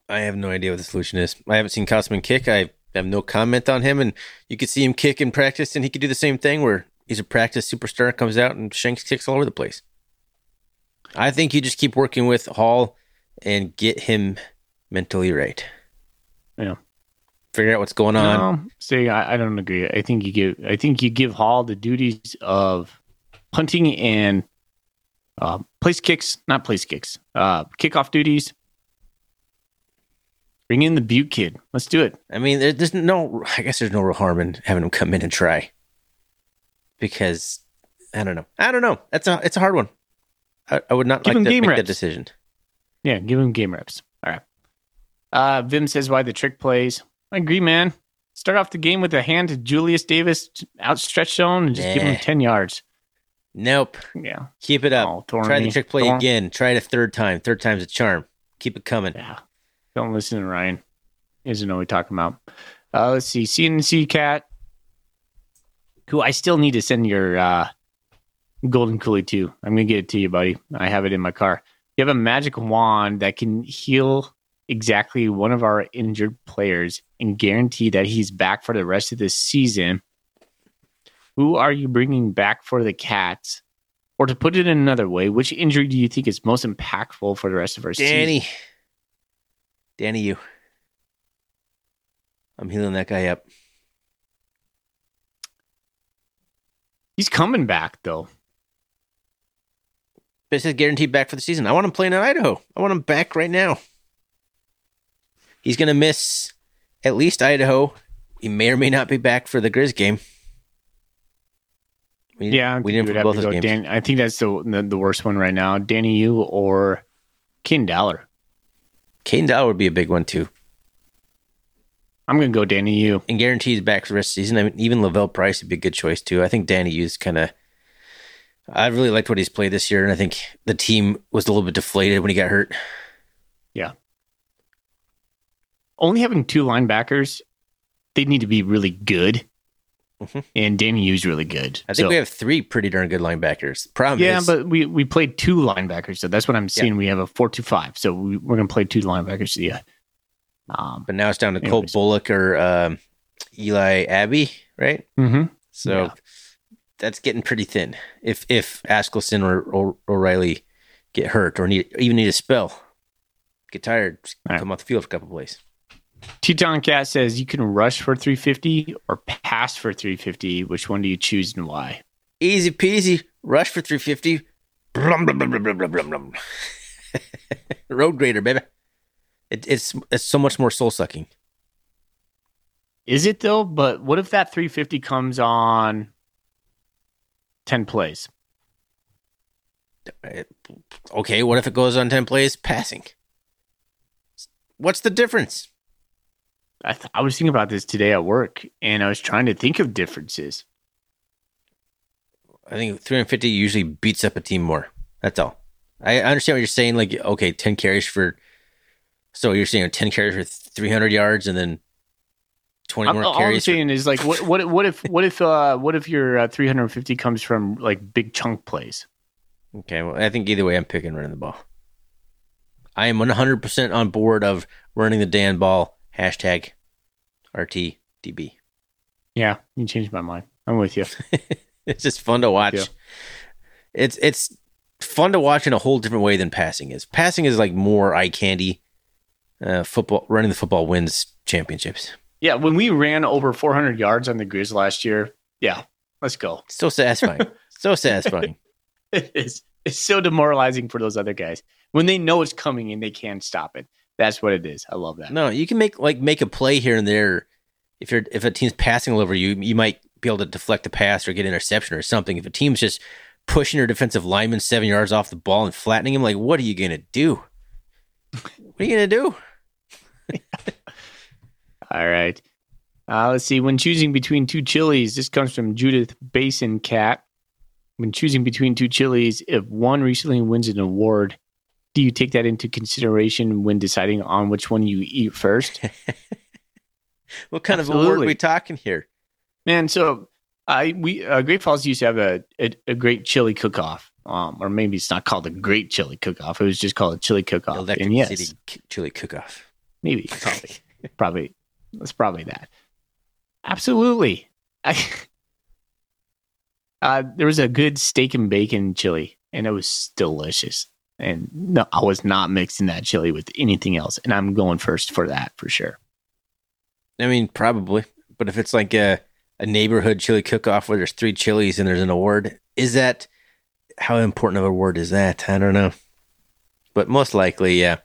I have no idea what the solution is. I haven't seen Kotzman kick. I have no comment on him, and you could see him kick in practice, and he could do the same thing where he's a practice superstar, comes out and shanks kicks all over the place. I think you just keep working with Hall and get him mentally right. Yeah. Figure out what's going on. No, see, I, I don't agree. I think you give I think you give Hall the duties of punting and uh, place kicks, not place kicks, uh, kickoff duties. Bring in the Butte kid. Let's do it. I mean, there, there's no. I guess there's no real harm in having him come in and try, because I don't know. I don't know. That's a it's a hard one. I, I would not Give like him to game make reps. that decision. Yeah, give him game reps. All right. Uh, Vim says why the trick plays. I agree, man. Start off the game with a hand to Julius Davis outstretched zone and just give him 10 yards. Nope. Yeah. Keep it up. Oh, Try the trick play Thorn- again. Try it a third time. Third time's a charm. Keep it coming. Yeah. Don't listen to Ryan. He doesn't know what we're talking about. Uh, let's see. CNC Cat, who I still need to send your uh, Golden Coolie too. I'm going to get it to you, buddy. I have it in my car. You have a magic wand that can heal exactly one of our injured players and guarantee that he's back for the rest of the season. Who are you bringing back for the Cats? Or to put it in another way, which injury do you think is most impactful for the rest of our season? Danny. Danny, you. I'm healing that guy up. He's coming back though. This is guaranteed back for the season. I want him playing in Idaho. I want him back right now. He's going to miss at least Idaho. He may or may not be back for the Grizz game. We, Yeah, we didn't have both to those go games. Dan, I think that's the, the the worst one right now. Danny Yu or Ken Dollar. Caden Dow would be a big one too. I'm gonna go Danny Yu. And guaranteed back for the rest of the season. I mean, even Lavelle Price would be a good choice too. I think Danny Hughes kind of. I really liked what he's played this year, and I think the team was a little bit deflated when he got hurt. Yeah. Only having two linebackers, they need to be really good. Mhm. And Danny Yu's really good. I think So- we have three pretty darn good linebackers. Problem yeah, is, but we, we played two linebackers, so that's what I'm seeing. We have a four two five, so we, we're gonna play two linebackers. Yeah. Um. but now it's down to Cole Anyways. Bullock or um, Eli Abbey, right? hmm So Yeah. That's getting pretty thin. If if Askelson or, or O'Reilly get hurt or need even need a spell, get tired, right. come off the field for a couple plays. Teton Cat says you can rush for 350 or pass for 350. Which one do you choose and why? Easy peasy, rush for three fifty. Brum, brum, brum, brum, brum, brum, brum, brum. <laughs> Road grader, baby. It, it's it's so much more soul sucking. Is it though? But what if that 350 comes on 10 plays? Uh, okay, what if it goes on ten plays passing? What's the difference? I, th- I was thinking about this today at work and I was trying to think of differences. I think 350 usually beats up a team more. That's all. I understand what you're saying. Like, okay, 10 carries for. So you're saying 10 carries for 300 yards and then 20 I'm, more all I'm carries. for- saying is like, what, what, what if, what if, uh, what if your uh, 350 comes from like big chunk plays? okay, well, I think either way, I'm picking running the ball. I am 100% on board of running the Dan ball. Hashtag RTDB. Yeah, you changed my mind. I'm with you. <laughs> It's just fun to watch. Yeah. It's it's fun to watch in a whole different way than passing is. Passing is like more eye candy. Uh, football running the football wins championships. Yeah, when we ran over 400 yards on the Grizz last year, yeah, let's go. So satisfying. <laughs> so satisfying. It is. It's so demoralizing for those other guys when they know it's coming and they can't stop it. That's what it is. I love that. No, you can make like make a play here and there. If you're if a team's passing all over you, you might be able to deflect the pass or get interception or something. If a team's just pushing your defensive lineman seven yards off the ball and flattening him, like what are you gonna do? What are you gonna do? <laughs> All right. Uh, let's see. When choosing between two chilies, this comes from Judith Basin Cat. When choosing between two chilies, if one recently wins an award, do you take that into consideration when deciding on which one you eat first? <laughs> What kind of award are we talking here? Man, so I we uh, Great Falls used to have a, a, a great chili cook off. Um, or maybe it's not called a great chili cook off. It was just called a chili cook off. Electric And yes, City Chili Cook-Off. maybe probably <laughs> probably it's probably that absolutely <laughs> I, uh, there was a good steak and bacon chili and it was delicious and no i was not mixing that chili with anything else and i'm going first for that for sure I mean, probably. But if it's like a, a neighborhood chili cook-off where there's three chilies and there's an award, is that how important of a award is that? I don't know. But most likely, yeah.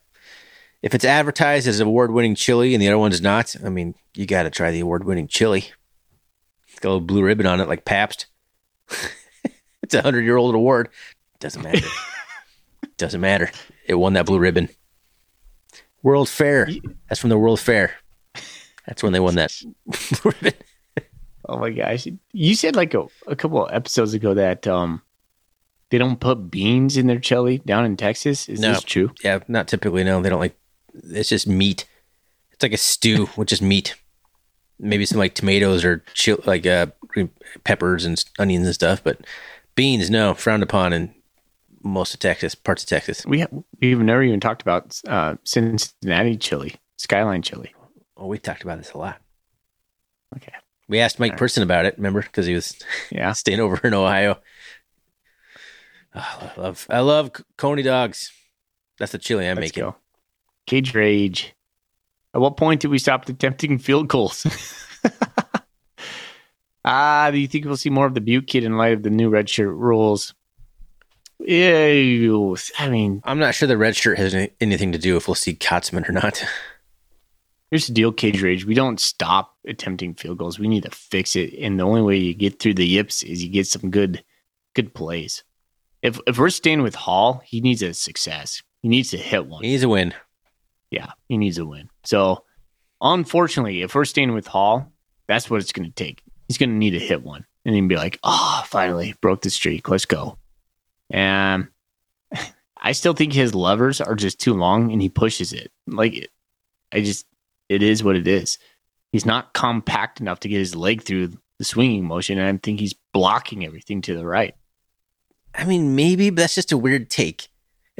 If it's advertised as award-winning chili and the other one's not, I mean, you got to try the award-winning chili. It's got a little blue ribbon on it, like Pabst. <laughs> it's a hundred-year-old award. Doesn't matter. <laughs> Doesn't matter. It won that blue ribbon. World Fair. That's from the World Fair. That's when they won that <laughs> blue ribbon. oh my gosh you said like a, a couple of episodes ago that um they don't put beans in their chili down in texas is No. this true Yeah, not typically. No, they don't like. It's just meat. It's like a stew with just meat. Maybe some like tomatoes or chill, like uh, green peppers and onions and stuff. But beans, no, frowned upon in most of Texas, parts of Texas. we have, we've never even talked about uh cincinnati chili skyline chili Oh, we talked about this a lot. okay We asked Mike All right. Person about it. Remember, because he was yeah <laughs> staying over in Ohio. Oh, I love, I love coney dogs. That's the chili I'm go. Cage rage. At what point did we stop attempting field goals? <laughs> ah, do you think we'll see more of the Butte kid in light of the new red shirt rules? Ew. I mean, I'm not sure the red shirt has any, anything to do if we'll see Kotzman or not. <laughs> here's the deal, Cage Rage. We don't stop attempting field goals. We need to fix it. And the only way you get through the yips is you get some good good plays. If if we're staying with Hall, he needs a success. He needs to hit one. He needs a win. Yeah, he needs a win. So, unfortunately, if we're staying with Hall, that's what it's going to take. He's going to need to hit one and then be like, oh, finally broke the streak. Let's go. And <laughs> I still think his levers are just too long and he pushes it. Like, I just, it is what it is. He's not compact enough to get his leg through the swinging motion. And I think he's blocking everything to the right. I mean, maybe, but that's just a weird take.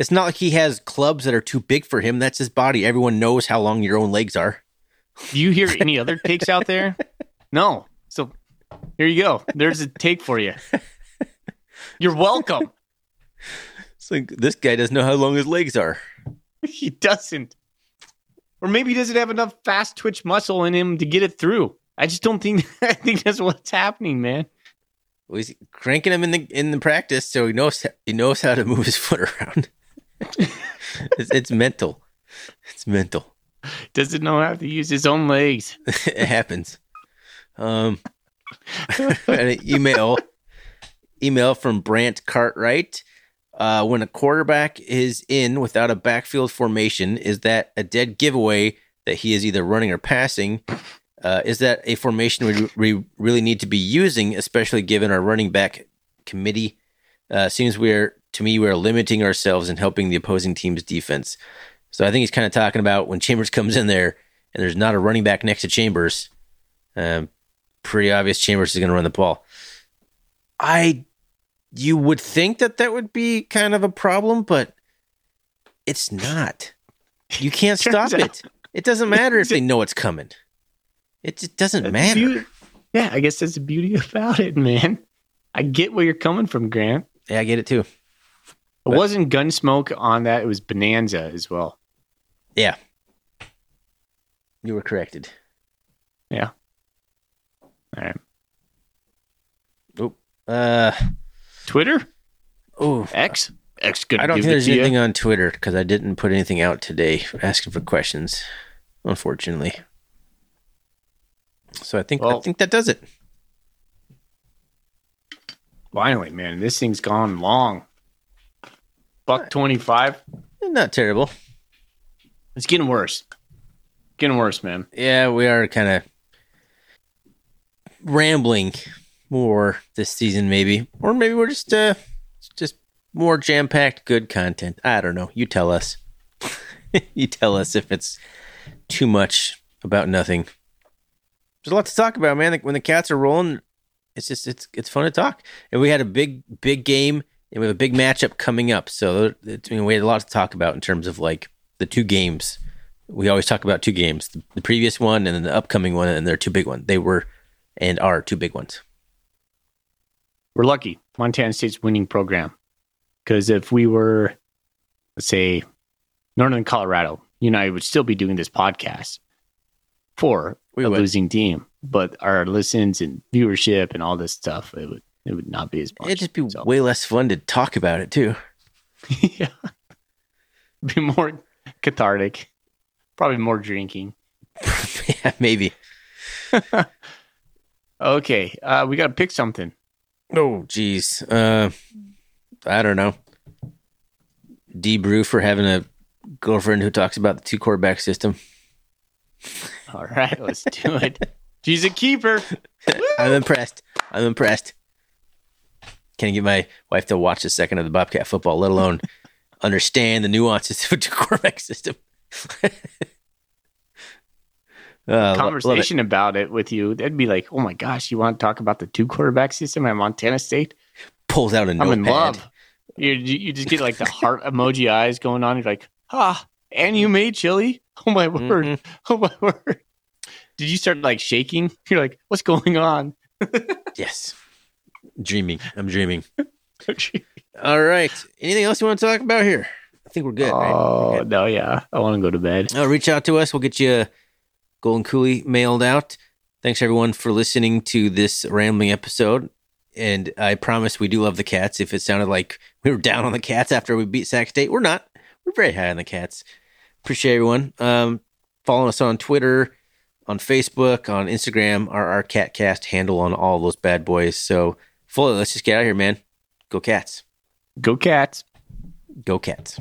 It's not like he has clubs that are too big for him. That's his body. Everyone knows how long your own legs are. Do you hear any other takes out there? <laughs> No. So here you go. There's a take for you. You're welcome. It's like this guy doesn't know how long his legs are. <laughs> He doesn't. Or maybe he doesn't have enough fast twitch muscle in him to get it through. I just don't think <laughs> I think that's what's happening, man. Well, he's cranking him in the in the practice, so he knows he knows how to move his foot around. It's, it's mental. It's mental. Doesn't know how to use his own legs. <laughs> it happens. Um, an email, email from Brant Cartwright. Uh, when a quarterback is in without a backfield formation, is that a dead giveaway that he is either running or passing? Uh, is that a formation we, we really need to be using, especially given our running back committee? Uh, seems we're to me we're limiting ourselves and helping the opposing team's defense. So I think he's kind of talking about when Chambers <laughs> comes in there and there's not a running back next to Chambers. Um, pretty obvious Chambers is going to run the ball. I, you would think that that would be kind of a problem, but it's not. You can't <laughs> stop it. It doesn't matter if <laughs> they know it's coming. It just doesn't If matter. you, Yeah, I guess that's the beauty about it, man. I get where you're coming from, Grant. Yeah, I get it too. It wasn't Gunsmoke on that. It was Bonanza as well. Yeah. You were corrected. Yeah. All right. Uh Twitter? oh, X? X I don't think there's to you. anything on Twitter because I didn't put anything out today asking for questions, unfortunately. So I think I think that does it. Finally, man, this thing's gone long. Buck 25. Not terrible. It's getting worse. Getting worse, man. Yeah, we are kind of rambling more this season, maybe, or maybe we're just uh just more jam packed good content. I don't know. You tell us. <laughs> you tell us if it's too much about nothing. There's a lot to talk about, man. Like, when the cats are rolling, it's just it's it's fun to talk. And we had a big big game, and we have a big matchup coming up. So it's- I mean, we had a lot to talk about in terms of like the two games we always talk about two games the, the previous one and then the upcoming one and they're two big ones they were and are two big ones We're lucky. Montana State's winning program. Because if we were, let's say, Northern Colorado, you and I would still be doing this podcast for We a would. losing team. But our listens and viewership and all this stuff, it would it would not be as much. it'd just be So- way less fun to talk about it too <laughs> yeah. Be more cathartic. Probably more drinking. yeah maybe <laughs> Okay. Uh, we got to pick something. oh geez uh i don't know d brew for having a girlfriend who talks about the two quarterback system All right. Let's do it. <laughs> She's a keeper. i'm impressed i'm impressed can't get my wife to watch a second of the bobcat football let alone <laughs> understand the nuances of a two quarterback system <laughs> Uh, love it. Conversation about it with you. That'd be like, oh my gosh, you want to talk about the two quarterback system at Montana State? pulls out a I'm in love. You, you just get like the heart emoji eyes going on. You're like, ah, and you made chili? Oh my word. Mhm. Oh my word. Did you start like shaking? You're like, what's going on? <laughs> Yes. Dreaming. I'm dreaming. <laughs> All right. Anything else you want to talk about here? I think we're good. right? oh, no, yeah. I want to go to bed. Uh, reach out to us. We'll get you a Golden Coolie mailed out. Thanks everyone for listening to this rambling episode. And I promise we do love the cats. If it sounded like <laughs> we were down on the cats after we beat Sac State, we're not. We're very high on the cats. Appreciate everyone. Um, following us on Twitter, on Facebook, on Instagram, our, our CatCast handle on all those bad boys. So, Foley, let's just get out of here, man. Go cats. Go cats. Go cats.